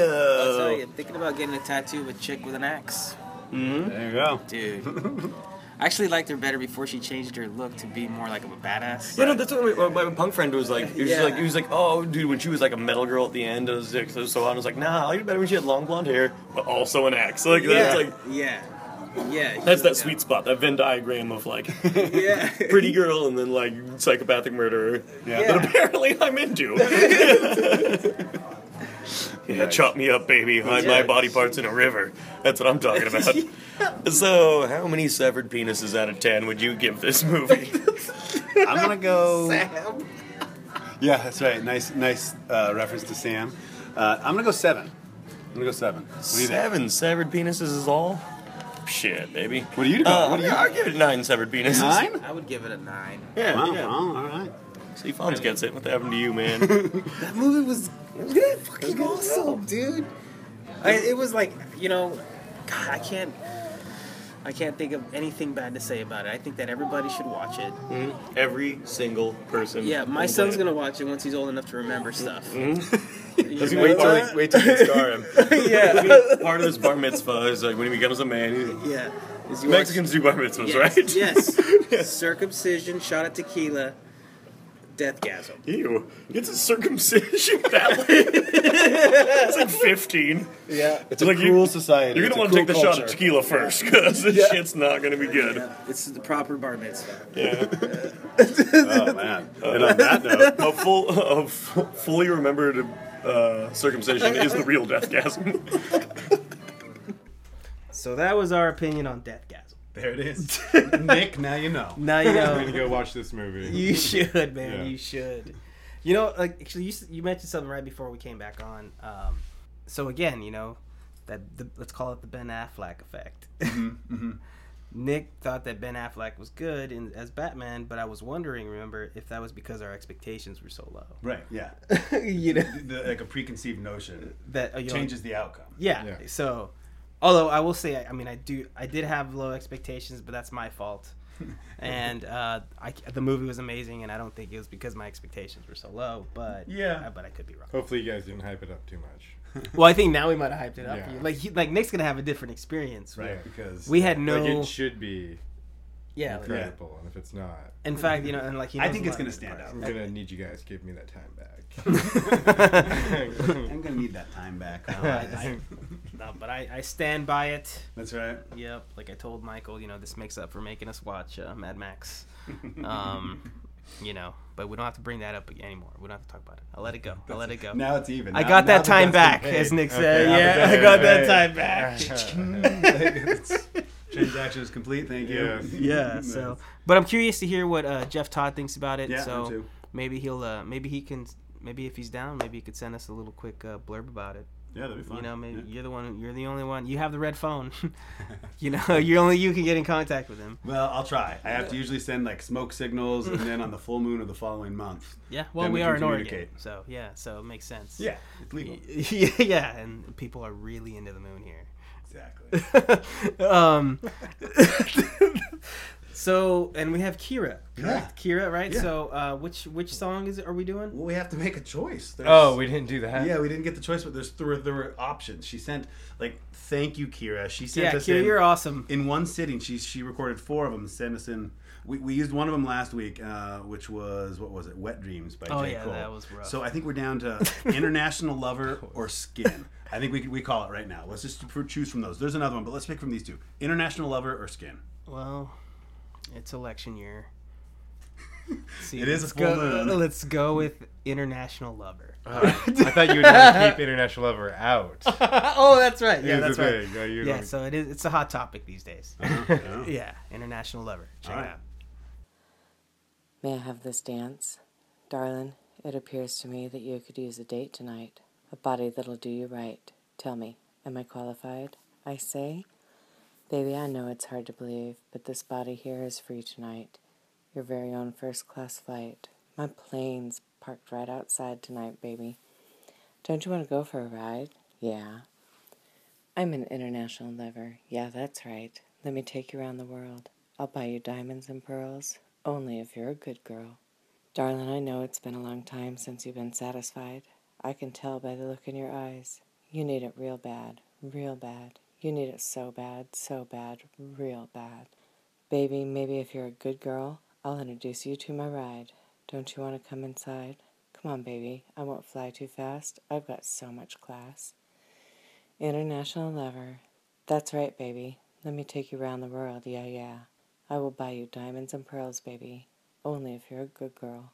Speaker 3: I'll tell you, thinking about getting a tattoo of a chick with an axe, mm-hmm.
Speaker 2: There you go.
Speaker 3: dude. I actually liked her better before she changed her look to be more like of a badass.
Speaker 4: Yeah, no, that's what my, my punk friend was like. He was
Speaker 3: Yeah.
Speaker 4: like, he was like, oh, dude, when she was like a metal girl at the end, it was, like, so, so on. I was like, nah, I liked it better when she had long blonde hair, but also an axe. Like
Speaker 3: yeah,
Speaker 4: that's like
Speaker 3: yeah, yeah.
Speaker 4: that's that sweet spot, that Venn diagram of like
Speaker 3: Yeah,
Speaker 4: pretty girl and then like psychopathic murderer.
Speaker 2: Yeah.
Speaker 3: Yeah.
Speaker 4: That apparently I'm into. yeah, chop me up, baby. Hide my body parts in a river. That's what I'm talking about. So, how many severed penises out of ten would you give this movie?
Speaker 2: I'm gonna go.
Speaker 3: Sam.
Speaker 2: Yeah, that's right. Nice, nice uh, reference to Sam. Uh, I'm gonna go seven. I'm gonna go seven. What do you think?
Speaker 4: Seven severed penises is all? Shit, baby.
Speaker 2: What do you go?
Speaker 4: Uh,
Speaker 2: what do you?
Speaker 4: I'll give it nine severed penises.
Speaker 2: Nine?
Speaker 3: I would give it a nine.
Speaker 4: Yeah,
Speaker 2: Wow.
Speaker 4: yeah.
Speaker 2: well, all right.
Speaker 4: See, Fonz gets it. What happened to you, man?
Speaker 3: That movie was fucking awesome, dude. I, it was like you know, God, I can't. I can't think of anything bad to say about it. I think that everybody should watch it. Mm-hmm.
Speaker 4: Every single person.
Speaker 3: Yeah, my son's gonna watch it once he's old enough to remember mm-hmm. stuff.
Speaker 4: Does he wait till he, wait till he scar him?
Speaker 3: yeah,
Speaker 4: Part of his bar mitzvah is like when he becomes a man.
Speaker 3: Yeah. He watch-
Speaker 4: Mexicans do bar mitzvahs,
Speaker 3: yes,
Speaker 4: right?
Speaker 3: Yes. Circumcision, shot at tequila, deathgasm.
Speaker 4: Ew. It's a circumcision that late. it's like 15.
Speaker 3: Yeah.
Speaker 2: It's a
Speaker 4: Like you-
Speaker 2: cruel society.
Speaker 4: You're going to want to take
Speaker 2: cruel
Speaker 4: the shot of tequila first because this
Speaker 2: Yeah.
Speaker 4: shit's not going to be good.
Speaker 3: yeah. It's the proper bar mitzvah.
Speaker 4: Yeah.
Speaker 2: Oh man. And on that note,
Speaker 4: a full, a f- fully remembered uh, circumcision is the real deathgasm.
Speaker 3: So that was our opinion on Deathgasm.
Speaker 2: There it is. Nick, now you know.
Speaker 3: Now you
Speaker 1: I'm
Speaker 3: know.
Speaker 1: gonna go watch this movie.
Speaker 3: You should, man.
Speaker 1: Yeah.
Speaker 3: You should. You know, like actually, you, you mentioned something right before we came back on. Um, so again, you know, that the, let's call it the Ben Affleck effect.
Speaker 2: Mm-hmm,
Speaker 3: Nick thought that Ben Affleck was good in, as Batman, but I was wondering, remember, if that was because our expectations were so low.
Speaker 2: Right. Yeah.
Speaker 3: you know,
Speaker 2: The, like a preconceived notion
Speaker 3: that uh, you know,
Speaker 2: changes the outcome.
Speaker 3: Yeah.
Speaker 1: Yeah.
Speaker 3: So, although I will say, I, I mean, I do, I did have low expectations, but that's my fault. and uh, I, the movie was amazing, and I don't think it was because my expectations were so low. But
Speaker 2: Yeah.
Speaker 3: but I could be wrong.
Speaker 1: Hopefully, you guys didn't hype it up too much.
Speaker 3: Well, I think now we might have hyped it up.
Speaker 1: Yeah.
Speaker 3: for you. Like, he, like Nick's gonna have a different experience.
Speaker 2: Right.
Speaker 3: where
Speaker 2: Because
Speaker 3: We had no.
Speaker 1: Like it should be
Speaker 3: yeah. like-
Speaker 1: incredible, and if it's not,
Speaker 3: In fact, you know, and like he
Speaker 2: I think it's gonna stand out.
Speaker 1: I'm gonna need you guys give me that time back.
Speaker 2: I'm gonna need that time back.
Speaker 3: No, I, I, no, but I, I stand by it.
Speaker 2: That's right.
Speaker 3: Yep, like I told Michael, you know, this makes up for making us watch uh, Mad Max. Um, you know, but we don't have to bring that up anymore. We don't have to talk about it. I'll let it go. I'll let it go.
Speaker 2: Now it's even.
Speaker 3: I
Speaker 2: Now-
Speaker 3: got that time back, as Nick said.
Speaker 1: the
Speaker 3: yeah, I got that time back.
Speaker 2: Transaction is complete. Thank you.
Speaker 1: Yes.
Speaker 3: yeah. So, but I'm curious to hear what uh, Geoff Todd thinks about it.
Speaker 2: Yeah, me
Speaker 3: so
Speaker 2: too.
Speaker 3: maybe he'll, uh, maybe he can, maybe if he's down, maybe he could send us a little quick uh, blurb about it.
Speaker 2: Yeah, that'd be fun.
Speaker 3: You know, maybe
Speaker 2: Yeah.
Speaker 3: you're the one. You're the only one. You have the red phone. you know, you only you can get in contact with him.
Speaker 2: Well, I'll try. I have to usually send like smoke signals, and then on the full moon of the following month.
Speaker 3: Yeah. Well, we,
Speaker 2: we
Speaker 3: are in Oregon, so yeah. So it makes sense.
Speaker 2: Yeah, it's legal.
Speaker 3: yeah, yeah, and people are really into the moon here.
Speaker 2: Exactly.
Speaker 3: um, so and we have Keira, correct? Keira, right?
Speaker 2: Yeah.
Speaker 3: So uh, which which song is it? Are we doing?
Speaker 2: Well, we have to make a choice. There's-
Speaker 1: oh, we didn't do that.
Speaker 2: Yeah, we didn't get the choice, but there's there were, there were options. She sent like, thank you, Keira. She sent
Speaker 3: Yeah,
Speaker 2: us
Speaker 3: Keira,
Speaker 2: in,
Speaker 3: you're awesome.
Speaker 2: in one sitting. She she recorded four of them. and Sent us in. We, we used one of them last week, uh, which was what was it? Wet Dreams by
Speaker 3: Oh,
Speaker 2: J
Speaker 3: yeah,
Speaker 2: Cole.
Speaker 3: that was rough.
Speaker 2: So I think we're down to International Lover or Skin. I think we we call it right now. Let's just choose from those. There's another one, but let's pick from these two: International Lover or Skin.
Speaker 3: Well, it's election year. See,
Speaker 2: It is a
Speaker 3: let's
Speaker 2: full
Speaker 3: go,
Speaker 2: moon.
Speaker 3: Let's go with international lover.
Speaker 1: Uh, I thought you would want to keep International Lover out.
Speaker 3: oh, that's right. Yeah, that's right.
Speaker 1: thing, you
Speaker 3: Yeah,
Speaker 1: don't-
Speaker 3: so it is. It's a hot topic these days.
Speaker 2: Yeah.
Speaker 3: yeah, international lover. Check
Speaker 2: All
Speaker 3: it
Speaker 2: right.
Speaker 3: out.
Speaker 10: May I have this dance? darling? it appears to me that you could use a date tonight. A body that'll do you right. Tell me, am I qualified? I say? Baby, I know it's hard to believe, but this body here is free tonight. Your very own first class flight. My plane's parked right outside tonight, baby. Don't you want to go for a ride? Yeah. I'm an international lover. Yeah, that's right. Let me take you around the world. I'll buy you diamonds and pearls, only if you're a good girl. Darling, I know it's been a long time since you've been satisfied. I can tell by the look in your eyes. You need it real bad, real bad. You need it so bad, so bad, real bad. Baby, maybe if you're a good girl, I'll introduce you to my ride. Don't you want to come inside? Come on, baby. I won't fly too fast. I've got so much class. International lover. That's right, baby. Let me take you round the world. Yeah, yeah. I will buy you diamonds and pearls, baby. Only if you're a good girl.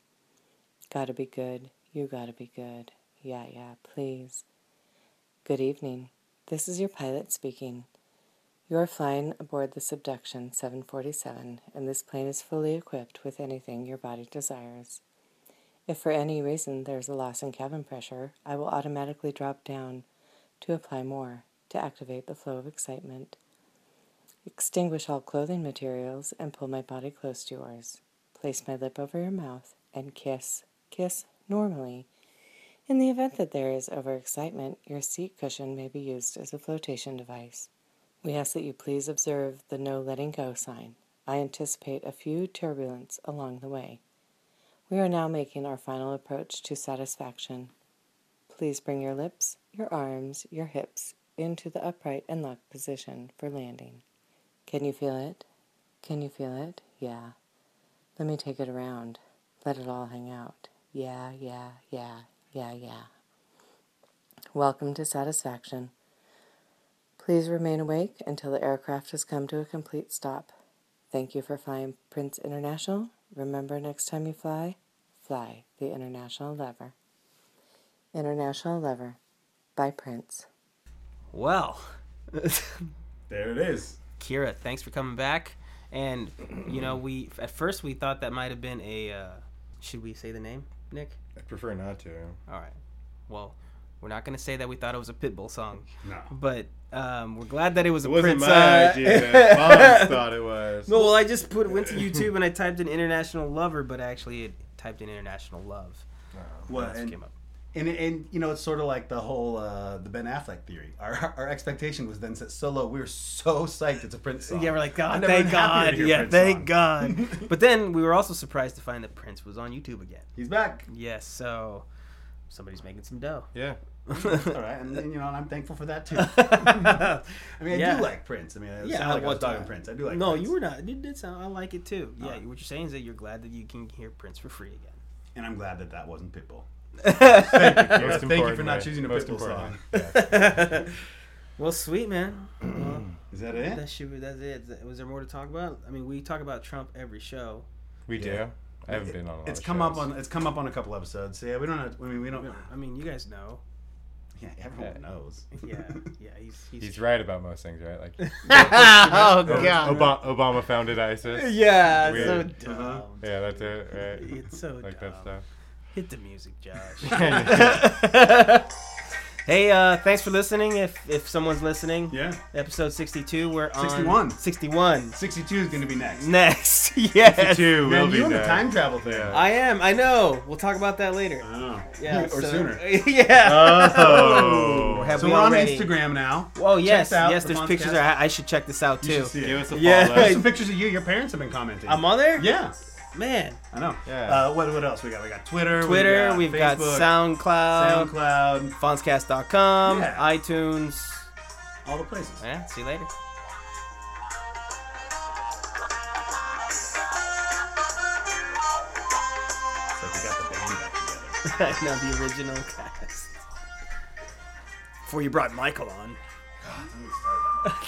Speaker 10: Gotta be good. You gotta be good. Yeah, yeah, please. Good evening. This is your pilot speaking. You are flying aboard the Seduction 747, and this plane is fully equipped with anything your body desires. If for any reason there is a loss in cabin pressure, I will automatically drop down to apply more to activate the flow of excitement. Extinguish all clothing materials and pull my body close to yours. Place my lip over your mouth and kiss, kiss normally. In the event that there is overexcitement, your seat cushion may be used as a flotation device. We ask that you please observe the no letting go sign. I anticipate a few turbulence along the way. We are now making our final approach to satisfaction. Please bring your lips, your arms, your hips into the upright and locked position for landing. Can you feel it? Can you feel it? Yeah. Let me take it around. Let it all hang out. Yeah, yeah, yeah, yeah, yeah. Welcome to satisfaction. Please remain awake until the aircraft has come to a complete stop. Thank you for flying Prince International. Remember, next time you fly, fly the International Lover. International Lover by Prince.
Speaker 3: Well,
Speaker 2: There it is.
Speaker 3: Keira, thanks for coming back. And you know, we at first we thought that might have been a. Uh, should we say the name, Nick?
Speaker 1: I prefer not to.
Speaker 3: All right. Well, we're not gonna say that we thought it was a Pitbull song.
Speaker 2: No.
Speaker 3: But um, we're glad that it was
Speaker 1: It
Speaker 3: a
Speaker 1: wasn't
Speaker 3: Prince.
Speaker 1: my
Speaker 3: uh,
Speaker 1: idea. Fonz thought it was.
Speaker 3: No, well, I just put went to YouTube and I typed in international lover, but actually it typed in international love.
Speaker 2: Well,
Speaker 3: That's
Speaker 2: and,
Speaker 3: came up.
Speaker 2: And and you know it's sort of like the whole uh, the Ben Affleck theory. Our our expectation was then set so low. We were so psyched it's a Prince song.
Speaker 3: Yeah, we're like, God, thank God. Yeah,
Speaker 2: Prince
Speaker 3: thank
Speaker 2: song.
Speaker 3: God. but then we were also surprised to find that Prince was on YouTube again.
Speaker 2: He's back.
Speaker 3: Yes, so somebody's making some dough.
Speaker 1: Yeah.
Speaker 2: All right, and, and, you know, and I'm thankful for that too. I mean, I
Speaker 3: Yeah.
Speaker 2: do like Prince. I mean, it
Speaker 3: Yeah,
Speaker 2: sounded like I was talking
Speaker 3: uh,
Speaker 2: Prince. I do like.
Speaker 3: no,
Speaker 2: Prince.
Speaker 3: you were not. You did sound. I like it too. Yeah,
Speaker 2: Alright.
Speaker 3: what you're saying is that you're glad that you can hear Prince for free again.
Speaker 2: and I'm glad that that wasn't Pitbull.
Speaker 1: Most
Speaker 2: Thank you for not
Speaker 1: way.
Speaker 2: choosing a
Speaker 1: Most
Speaker 2: Pitbull
Speaker 1: important
Speaker 2: song.
Speaker 1: way.
Speaker 3: Well, sweet man. Well,
Speaker 2: Is that it?
Speaker 3: that should be, that's it. Was there more to talk about? I mean, we talk about Trump every show.
Speaker 1: We
Speaker 2: Yeah.
Speaker 1: do. I haven't been on. A lot
Speaker 2: It's
Speaker 1: of
Speaker 2: come up on. It's come up on a couple episodes. So yeah, we don't. Have, I mean, we don't.
Speaker 3: I mean, you guys know.
Speaker 2: Yeah, everyone knows.
Speaker 3: Yeah, yeah. He's he's,
Speaker 1: He's right about most things, right? Like
Speaker 3: oh
Speaker 1: Obama, Obama founded ISIS.
Speaker 3: Yeah,
Speaker 1: We-
Speaker 3: so
Speaker 1: Uh-huh.
Speaker 3: dumb.
Speaker 1: Yeah, that's it. Right.
Speaker 3: It's so dumb.
Speaker 1: like
Speaker 3: dumb.
Speaker 1: that stuff.
Speaker 3: Hit the music, Josh. hey, uh, thanks for listening. If if someone's listening,
Speaker 2: Yeah.
Speaker 3: episode sixty-two. We're on
Speaker 2: 61.
Speaker 3: Sixty-one.
Speaker 2: 62 is going to be next.
Speaker 3: Next, yes.
Speaker 1: 62 will
Speaker 2: Man,
Speaker 1: be
Speaker 2: you and the
Speaker 1: next.
Speaker 2: time travel thing.
Speaker 1: Yeah.
Speaker 3: I am. I know. We'll talk about that later.
Speaker 2: Oh.
Speaker 3: Yeah,
Speaker 2: or
Speaker 3: so-
Speaker 2: sooner.
Speaker 3: yeah.
Speaker 1: Oh.
Speaker 3: Have
Speaker 2: So
Speaker 3: we
Speaker 2: we're on Instagram now.
Speaker 3: Oh yes,
Speaker 2: out
Speaker 3: yes.
Speaker 2: the
Speaker 3: There's
Speaker 2: Fonzcast.
Speaker 3: pictures. I, I should check this out
Speaker 2: You
Speaker 3: too.
Speaker 2: should see it.
Speaker 1: Give us a
Speaker 3: Yeah.
Speaker 1: follow.
Speaker 2: There's some pictures of you. Your parents have been commenting.
Speaker 3: I'm on there.
Speaker 2: Yeah,
Speaker 3: Man.
Speaker 2: I know.
Speaker 1: Yeah.
Speaker 2: Uh, what, what else we got? We got Twitter.
Speaker 3: Twitter.
Speaker 2: We
Speaker 3: We've
Speaker 2: got,
Speaker 3: SoundCloud,
Speaker 2: SoundCloud,
Speaker 3: Fonzcast.com,
Speaker 2: Yeah.
Speaker 3: iTunes.
Speaker 2: all the places.
Speaker 3: Yeah. See you later.
Speaker 2: So we got the band back together.
Speaker 3: no, the original cast. Before you brought Michael on.
Speaker 2: God,